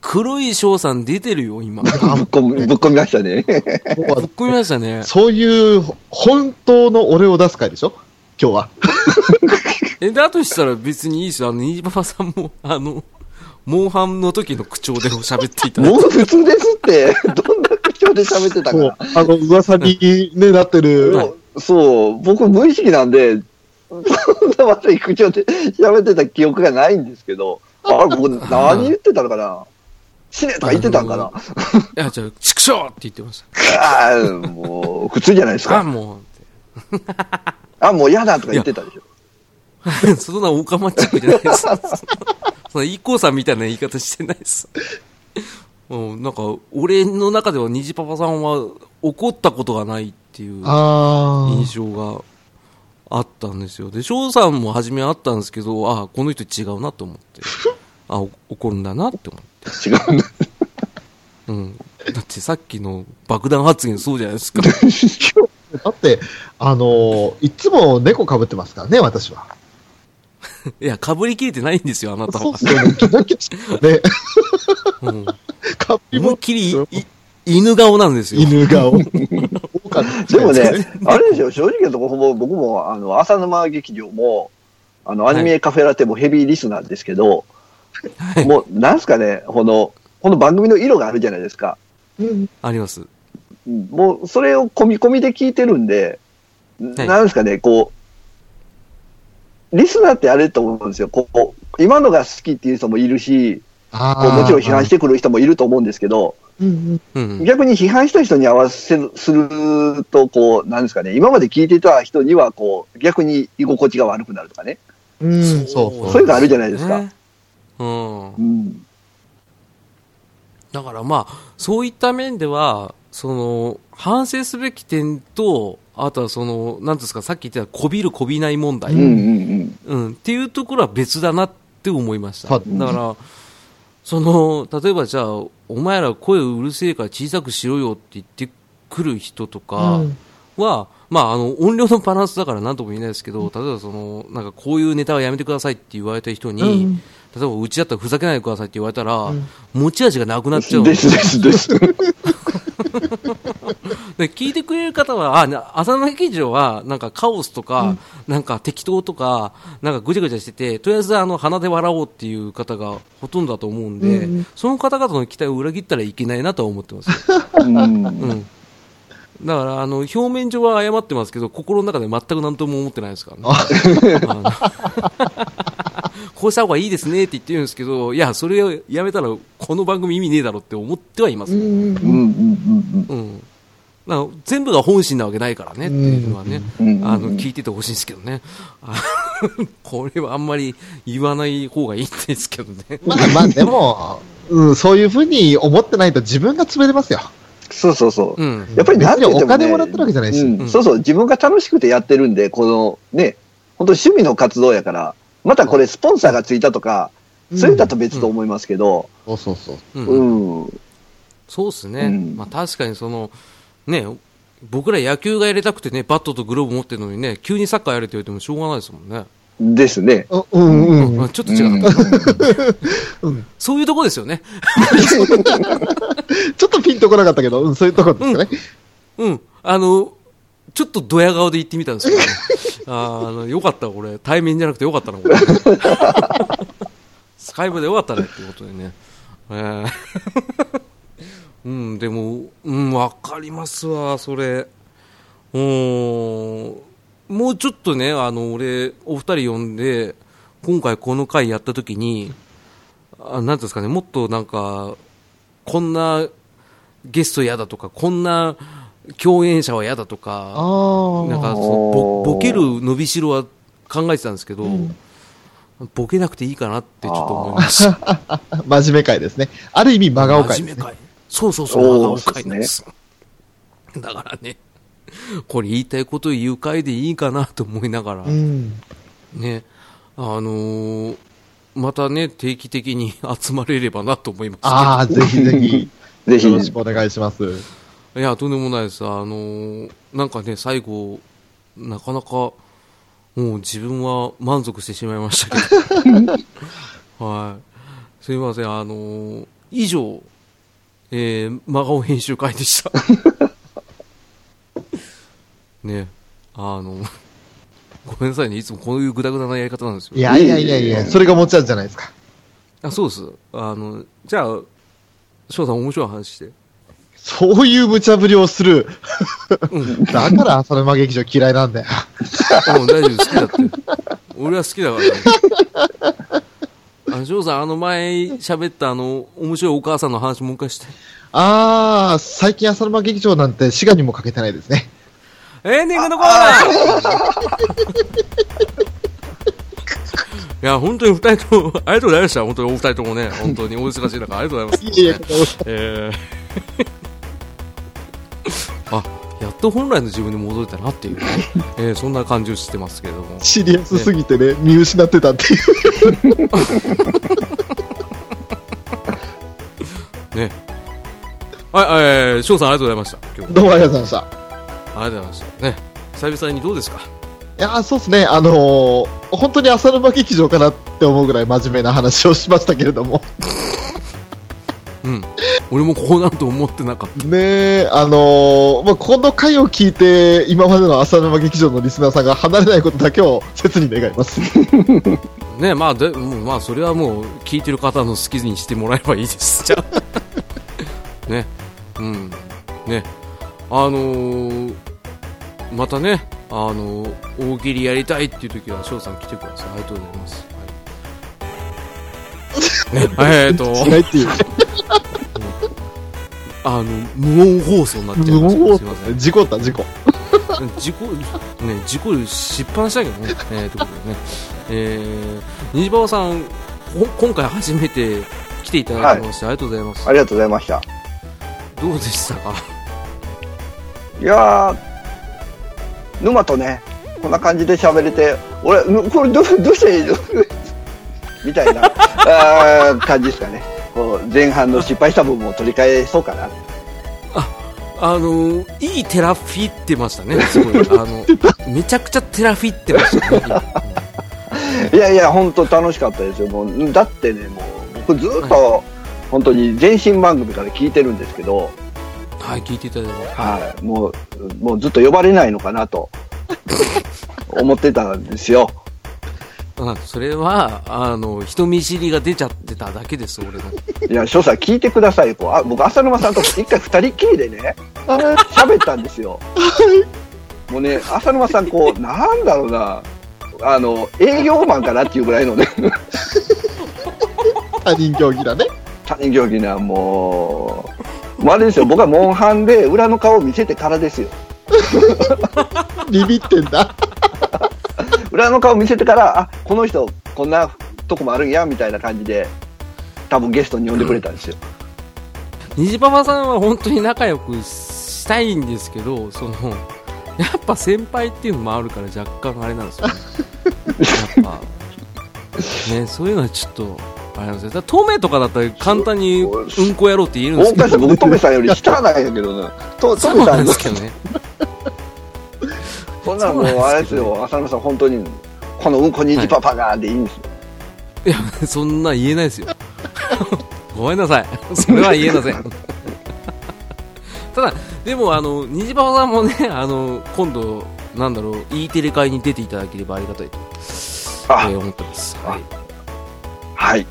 黒い翔さん出てるよ、今。ぶっぶっ込み、ぶっ込みましたね。もう込みましたね。そういう本当の俺を出す回でしょ？今日は。え、だとしたら別にいいですよ。あの、ニジパパさんも、あの、モンハンの時の口調でも喋っていただいて。もう普通ですって。どんな口調で喋ってたかもうら。、あの、噂に、ね、なってる、はいそう、僕無意識なんで、そんな悪い口調で喋ってた記憶がないんですけど、あれ、僕何言ってたのかな死ねとか言ってたんかないや、じゃあ、畜生って言ってました。ああ、もう、普通じゃないですあ、か。もあ、もう嫌だとか言ってたでしょ。う、そんなオカマチックじゃないです。そんな、イコーさんみたいな言い方してないです。うん、なんか、俺の中では虹パパさんは怒ったことがないっていう。印象があったんですよ。で、翔さんも初めあったんですけど、あこの人違うなと思って。あ、お怒るんだなって思って。違うんだ。うん。だってさっきの爆弾発言そうじゃないですか。だって、あのいつも猫被ってますからね、私は。いや、被りきれてないんですよ、あなたはそうっ。すよね。キラキラしてるね。うん。かぶりも思いっきりい犬顔なんですよ。犬顔。多かったでもね、あれですよ、正直なところ、ほぼ僕も、あの、浅沼劇場も、あの、アニメカフェラテもヘビーリスナーですけど、はいもう、なんすかね、この、この番組の色があるじゃないですか。うんあります。うんもう、それを込み込みで聞いてるんで、はいなんですかね、こう、リスナーってあれと思うんですよ。こう、今のが好きっていう人もいるし、あこうもちろん批判してくる人もいると思うんですけど、うんうんうん。逆に批判した人に合わせるすると、こう、なんですかね、今まで聞いてた人には、こう、逆に居心地が悪くなるとかね。うん、そうそう。いうのあるじゃないですかねうんう。ん。だからまあ、そういった面では、その、反省すべき点と、あとはその、なんですか、さっき言ってたこびるこびない問題、うんうんうん、っていうところは別だなって思いました。だから、その、例えばじゃあ、お前ら声うるせえから小さくしろよって言ってくる人とかうんは、まあ、あの、音量のバランスだから何とも言えないですけど、例えばその、なんかこういうネタはやめてくださいって言われた人に、うん例えばうちだったらふざけないでくださいって言われたら、ん持ち味がなくなっちゃう。うんですですです。で聞いてくれる方は、あ、な浅沼劇場は、なんかカオスとか、なんか適当とか、なんかぐちゃぐちゃしてて、とりあえずあの、鼻で笑おうっていう方がほとんどだと思うんで、うんその方々の期待を裏切ったらいけないなとは思ってます。うんうん。だから、あの、表面上は謝ってますけど、心の中で全く何とも思ってないですからね。こうした方がいいですねって言ってるんですけど、いや、それをやめたら、この番組意味ねえだろって思ってはいます。うんうんうんうん。全部が本心なわけないからねっていうのはね、あの、聞いててほしいんですけどね。あ これはあんまり言わない方がいいんですけどね。まあまあ、でも、うん、そういうふうに思ってないと自分が潰れますよ。そうそうそう。うん。やっぱりなんて言っても、ね、お金もらってるわけじゃないしうんうんそうそう、自分が楽しくてやってるんで、このね、本当趣味の活動やから、またこれスポンサーがついたとか、それだと別と思いますけど、そうそうそう。うんうん、そうですね。うんまあ確かにその、ね、僕ら野球がやりたくてね、バットとグローブ持ってるのにね、急にサッカーやれって言われてもしょうがないですもんね。ですね。ううんうん。まあちょっと違う、うんそういうとこですよね。ちょっとピンとこなかったけど、うん、そういうとこですかね。うん。あの、ちょっとドヤ顔で言ってみたんですけど、ね、あの、よかった、これ。対面じゃなくてよかったな、これ。スカイプでよかったねっていうことでね。えーうん、でも、うん、わかりますわ、それ。うーん、もうちょっとね、あの、俺、お二人呼んで、今回この回やった時に、あなんていうんですかね、もっとなんか、こんなゲスト嫌だとか、こんな共演者は嫌だとか、あなんかそボボケる伸びしろは考えてたんですけど、ボケなくていいかなってちょっと思いました。あ、真面目会ですね。ある意味、真顔会ね。真面目会。そうそうそう、おー真顔会なんです。だからね、これ言いたいことを言う回でいいかなと思いながら、うん。ね、あのーまたね、定期的に 集まれればなと思いますけど。ああ、ぜひぜひ、ぜひよろしくお願いします。いや、とんでもないです。あのーなんかね、最後、なかなか、もう自分は満足してしまいましたけど。はい。すいません、あのー以上、えー、真顔編集会でした。ね、あの、ごめんなさいね、いつもこういうグダグダなやり方なんですよ。いやいやいやいや、それが持ち味じゃないですか。あ、そうです。あの、じゃあ、翔さん面白い話して。そういう無茶ぶりをする。だから浅沼劇場嫌いなんだよ。うん、大丈夫、好きだって。俺は好きだからね。あの、翔さん、あの前喋ったあの、面白いお母さんの話もう一回して。ああ、最近浅沼劇場なんて滋賀にもかけてないですね。エンディングのコーナー いや、本当に二人とも、ありがとうございました。本当にお二人ともね、本当にお忙しい中、ありがとうございます。いやいや、えーあ、やっと本来の自分に戻れたなっていうね、えーそんな感じをしてますけれども。シリアスすぎてね、見失ってたっていう。ね。はい、えー、翔さんありがとうございました。今日もどうもありがとうございました。ありがとうございました。ね。久々にどうですか？いやーそうですね、あのー本当に浅沼劇場かなって思うぐらい真面目な話をしましたけれども、うん。俺もこうなると思ってなかっねえ、あのーまあ、この回を聞いて、今までの浅沼劇場のリスナーさんが離れないことだけを切に願います。た。ね、まあ、で、まあ、それはもう、聞いてる方の好きにしてもらえばいいです。じゃあ。ね。うん。ね。あのー、またね、あのー、大喜利やりたいっていう時は、翔さん来てください。ありがとうございます。えーっと、しないっていう。あの、無音放送になっちゃいました。もうすいません。事故った、事故。事故、ね、事故しっぱなしだけどね。えー、ということでね。えー、虹パパさん、ほ今回初めて来ていただきまして、ありがとうございます。ありがとうございました。どうでしたか？いやー、沼とね、こんな感じで喋れて、俺、ぬこれどうどうしたらいいの？みたいな あー感じですかね。こう前半の失敗した部分を取り返そうかな。あのいいテラフィってましたね、すごい。あの、めちゃくちゃテラフィってましたね。いやいや、本当楽しかったですよ。もうだってね、もう僕ずっと、本当に前身番組から聞いてるんですけど、はい、聞いていただいてます。はい、もう、もうずっと呼ばれないのかなと思ってたんですよ。あそれは、あの、人見知りが出ちゃってただけです、俺の。いや、翔さん聞いてくださいよ。こうあ僕、浅沼さんと 一回二人っきりでね、喋ったんですよ。もうね、浅沼さん、こう、なんだろうな、あの、営業マンかなっていうぐらいのね、他人競技だね。他人行儀な、もう、もうあれですよ、僕はモンハンで裏の顔を見せてからですよ。ビビってんだ。裏の顔見せてから、あ、この人、こんなとこもあるんや、みたいな感じで、多分ゲストに呼んでくれたんですよ。虹パパさんは本当に仲良くしたいんですけど、その、やっぱ先輩っていうのもあるから若干あれなんですよね。やっぱ、ね、そういうのはちょっと、あれなんですよ。トメとかだったら簡単にうんこやろうって言えるんですけど、僕、トメさんより下なんやけどな。とトメさんのですけどね。そんなのもうあれですよ、浅野さん、本当に、このうんこにじパパがでいいんですよ。いや、そんな言えないですよ。ごめんなさい。それは言えません。ただ、でも、あの、虹パパさんもね、あの、今度、なんだろう、E テレ会に出ていただければありがたいと、あえー思ってます。はい。はい。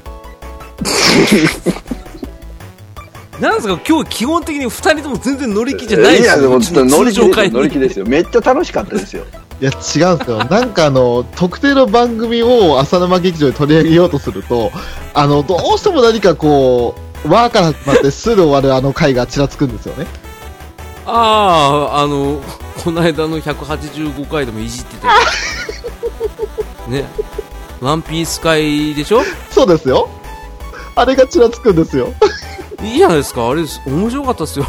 なんですか、今日基本的に二人とも全然乗り気じゃないですいや、でも、うちの乗り気乗り気ですよ。めっちゃ楽しかったですよ。いや、違うんですよ。なんかあの、特定の番組を浅沼劇場で取り上げようとすると、あの、どうしても何かこう、わーから始まって、すで終わるあの回がちらつくんですよね。ああ、あの、この間の185回でもいじってたよ ね。ワンピース会でしょ？そうですよ。あれがちらつくんですよ。いいじゃないですか。あれ、面白かったですよ。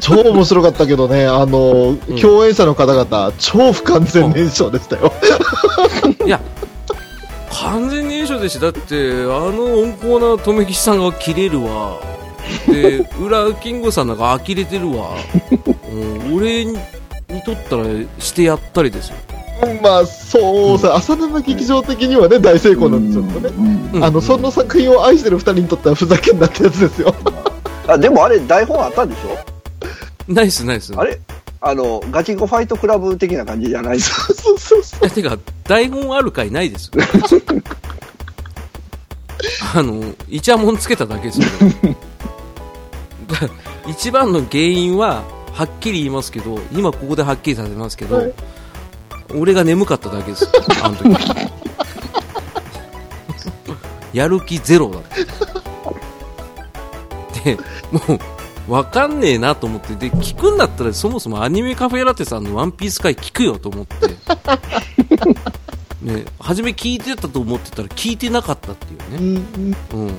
超面白かったけどね、あの、共演者の方々、超不完全燃焼でしたよ。いや、完全に炎症でしだって、あの温厚な留吉さんが切れるわ。で、裏キングさんなんか呆れてるわ。うん、俺にとったらしてやったりですよ。まあ、そうさ、浅沼劇場的にはね、大成功なんですよね。うんあの、その作品を愛してる二人にとってはふざけんなってやつですよ。あ、でもあれ、台本あったんでしょ？ナイスナイス。あれ？あの、ガチンコファイトクラブ的な感じじゃないですか？そうそうそう。いや、てか、台本ある回ないですよ。あの、イチャモンつけただけですよ。だ 一番の原因は、はっきり言いますけど、今ここではっきりさせますけど、はい俺が眠かっただけです。あの時。やる気ゼロだって。で、もう、わかんねえなと思って、で、聞くんだったらそもそもアニメカフェラテさんのワンピース回聞くよと思って。ね、初め聞いてたと思ってたら聞いてなかったっていううね。んうん。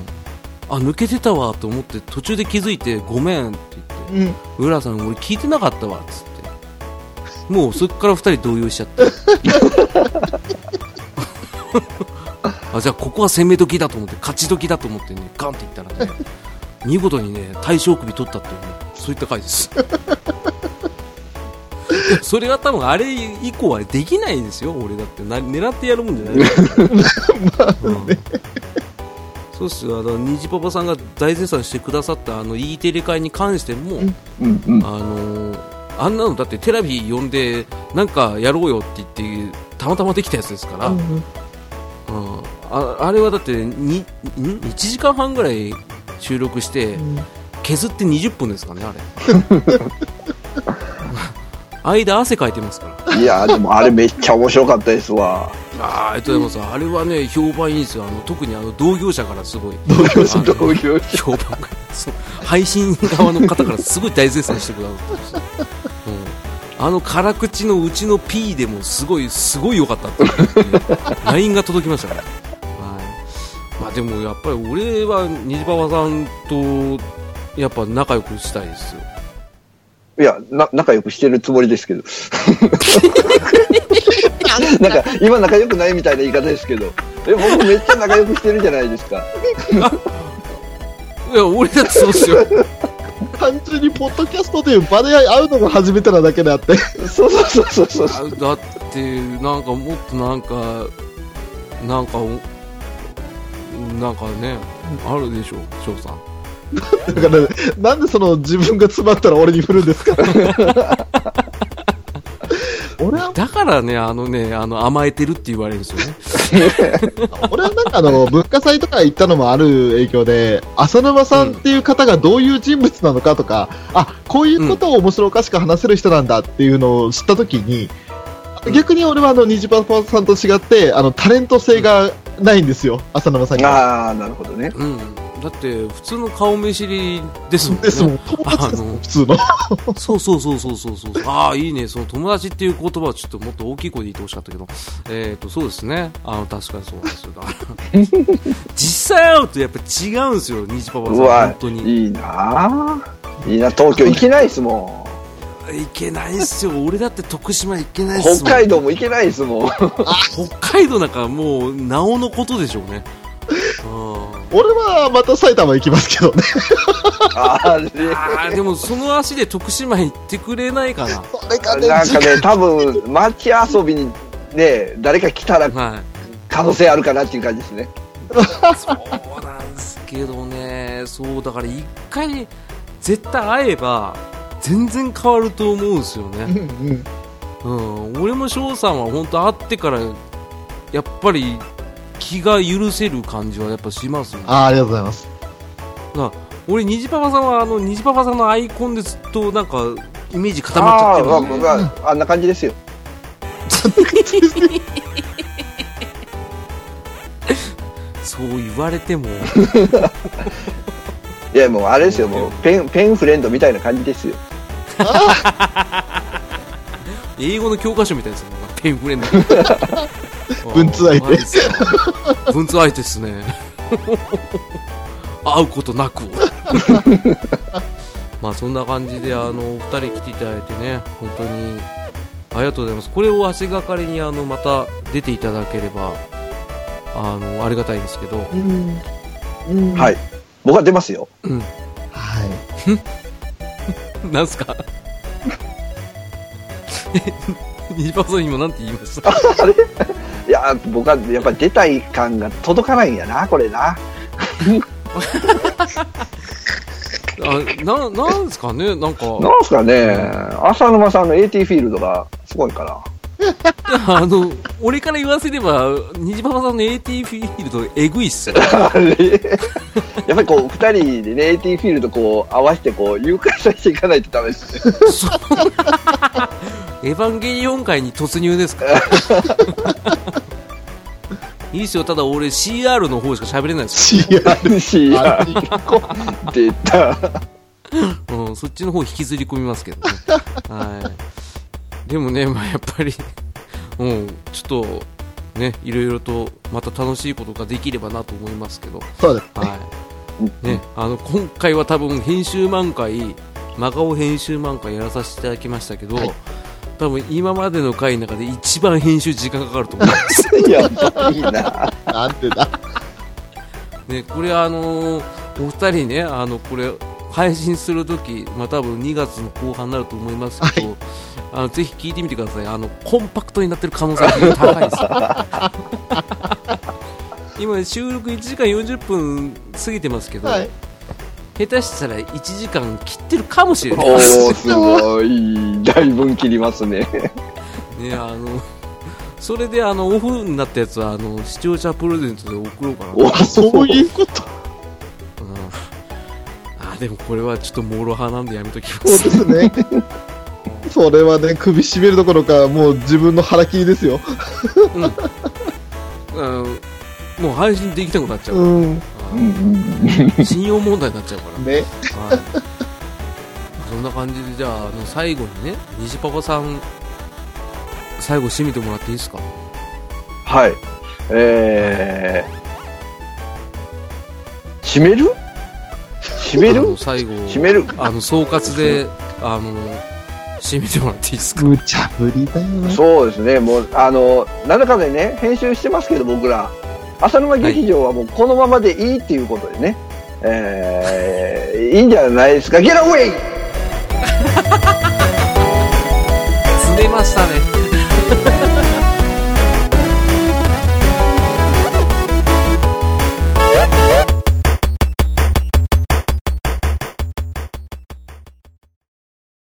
あ、抜けてたわと思って途中で気づいてごめんって言って、うん。浦さん俺聞いてなかったわっつって。もうそっから二人動揺しちゃって。あ、じゃあここは攻め時だと思って、勝ち時だと思ってね、ガンって言ったらね、見事にね、大将首取ったっていうね、そういった回です。それは多分あれ以降はできないですよ、俺だってな狙ってやるもんじゃない から、うんそうっすよ、あの虹パパさんが大絶賛してくださったあの E テレ会に関しても、うんうん。あのーあんなのだってテレビ呼んでなんかやろうよって言ってたまたまできたやつですから、うんああれはだってにん1時間半ぐらい収録して削って20分ですかねあれ。間汗かいてますから。いや、でもあれめっちゃ面白かったですわ。あーありがとうございます。あれはね評判いいですよ。あの特にあの同業者からすごい。同業者同業者。評判がそう配信側の方からすごい大絶賛してくださってました、うん、あの辛口のうちの P でもすごいすごい良かったって LINE が届きましたから、はいまあ、でもやっぱり俺は虹パパさんとやっぱ仲良くしたいですよいや、な、仲良くしてるつもりですけど。なんか、今仲良くないみたいな言い方ですけど。え、僕めっちゃ仲良くしてるじゃないですか。いや、俺だってそうっすよ。単純にポッドキャストという場で会うのが初めてなだけであって。そうそうそうそうそう。あだって、なんかもっとなんか、なんか、おなんかね、あるでしょ、翔さん。だから、なんでその自分が詰まったら俺に振るんですか？だからね、あのね、あの、甘えてるって言われるんですよね。俺はなんかあの、文化祭とか行ったのもある影響で、浅沼さんっていう方がどういう人物なのかとか、あ、こういうことを面白おかしく話せる人なんだっていうのを知ったときに、逆に俺はあの、ニジパパさんと違って、あの、タレント性がないんですよ、浅沼さんには。ああ、なるほどね。うん。だって、普通の顔見知りですもんね。ですもん、友達ですもん、あの普通の。そうそうそうそうそうそう。ああ、いいね。その友達っていう言葉はちょっともっと大きい声で言ってほしかったけど。えっ、と、そうですね。あの、確かにそうなんですよ。実際会うとやっぱ違うんですよ、虹パパさん。本当に。いいなあいいな、東京行けないですもいけないっすよ。俺だって徳島行けないん。っすもん。北海道も行けないですもん。北海道なんかもう、なおのことでしょうね。うん俺はまた埼玉行きますけどね。あれ。あーでもその足で徳島行ってくれないかな。それがね、なんかね、多分、街遊びにね、誰か来たらはい。可能性あるかなっていう感じですね。そうなんですけどね、そうだから一回絶対会えば全然変わると思うんですようんね。うん。うん、俺も翔さんは本当会ってからやっぱり気が許せる感じはやっぱしますね。あーありがとうございます。な俺虹パパさんはあの虹パパさんのアイコンでずっとなんかイメージ固まっちゃってるあんで、ーまあまああんな感じですよ。そう言われても いや、もうあれですよ、もうペン、ペンフレンドみたいな感じですよ。英語の教科書みたいですね。なんかペンフレンド。文通相手文通相手ですね。会うことなく。まあそんな感じで、あの、お二人来ていただいてね、本当にありがとうございます。これを足がかりに、あの、また出ていただければ、あの、ありがたいんですけど、うん。うん。。はいい。僕は出ますよ。はい。なんすか？え、ニパさん今なんて言いました？いや、僕はやっぱり出たい感が届かないんやな、これな。あななんですかね？なんか。なんすかね、浅沼さんの AT フィールドがすごいかな。あの俺から言わせれば虹パパさんの AT フィールドエグいっすよ。あれ？やっぱりこう、二人でね、AT フィールドこう、合わせてこう、誘拐させていかないとダメですね。エヴァンゲリオン界に突入ですか？いいっすよただ俺 CR の方しか喋れないですよ、CR。あ出た。うん、そっちの方引きずり込みますけどねはいでもねまあやっぱりうんちょっとねいろいろとまた楽しいことができればなと思いますけどそうです。はい。ね、あの、今回は多分編集満開、真顔編集満開やらさせていただきましたけど、はい多分今までの回の中で一番編集時間かかると思います。やばいな。なんてだ。ね、これあのーお二人ね、あの、これ、配信するとき、まあ多分2月の後半になると思いますけど、あのぜひ聞いてみてください。あの、コンパクトになってる可能性が高いです。今、収録1時間40分過ぎてますけど、はい。下手したら1時間切ってるかもしれないおー、すごい。だいぶ切りますね。ねあのそれであのオフになったやつはあの視聴者プレゼントで送ろうかな、うん、おそういうこと？あでもこれはちょっとモロ派なんでやめときまそうすですね。それはね、首絞めるどころか、もう自分の腹切りですよ。うんもう配信できなくなっちゃう、うん。あ信用問題になっちゃうから、ね。はい、そんな感じでじゃああの最後にね虹パパさん最後締めてもらっていいですか？はい。えー、閉める？閉める？最後閉める？あの総括であの、締めてもらっていいですか？無茶ぶりだよね。そうですね、もう、あの、なんだかでね、編集してますけど、僕ら。浅沼劇場はもうこのままでいいっていうことでね、えー、いいんじゃないですか。ゲットウェイ詰めましたね。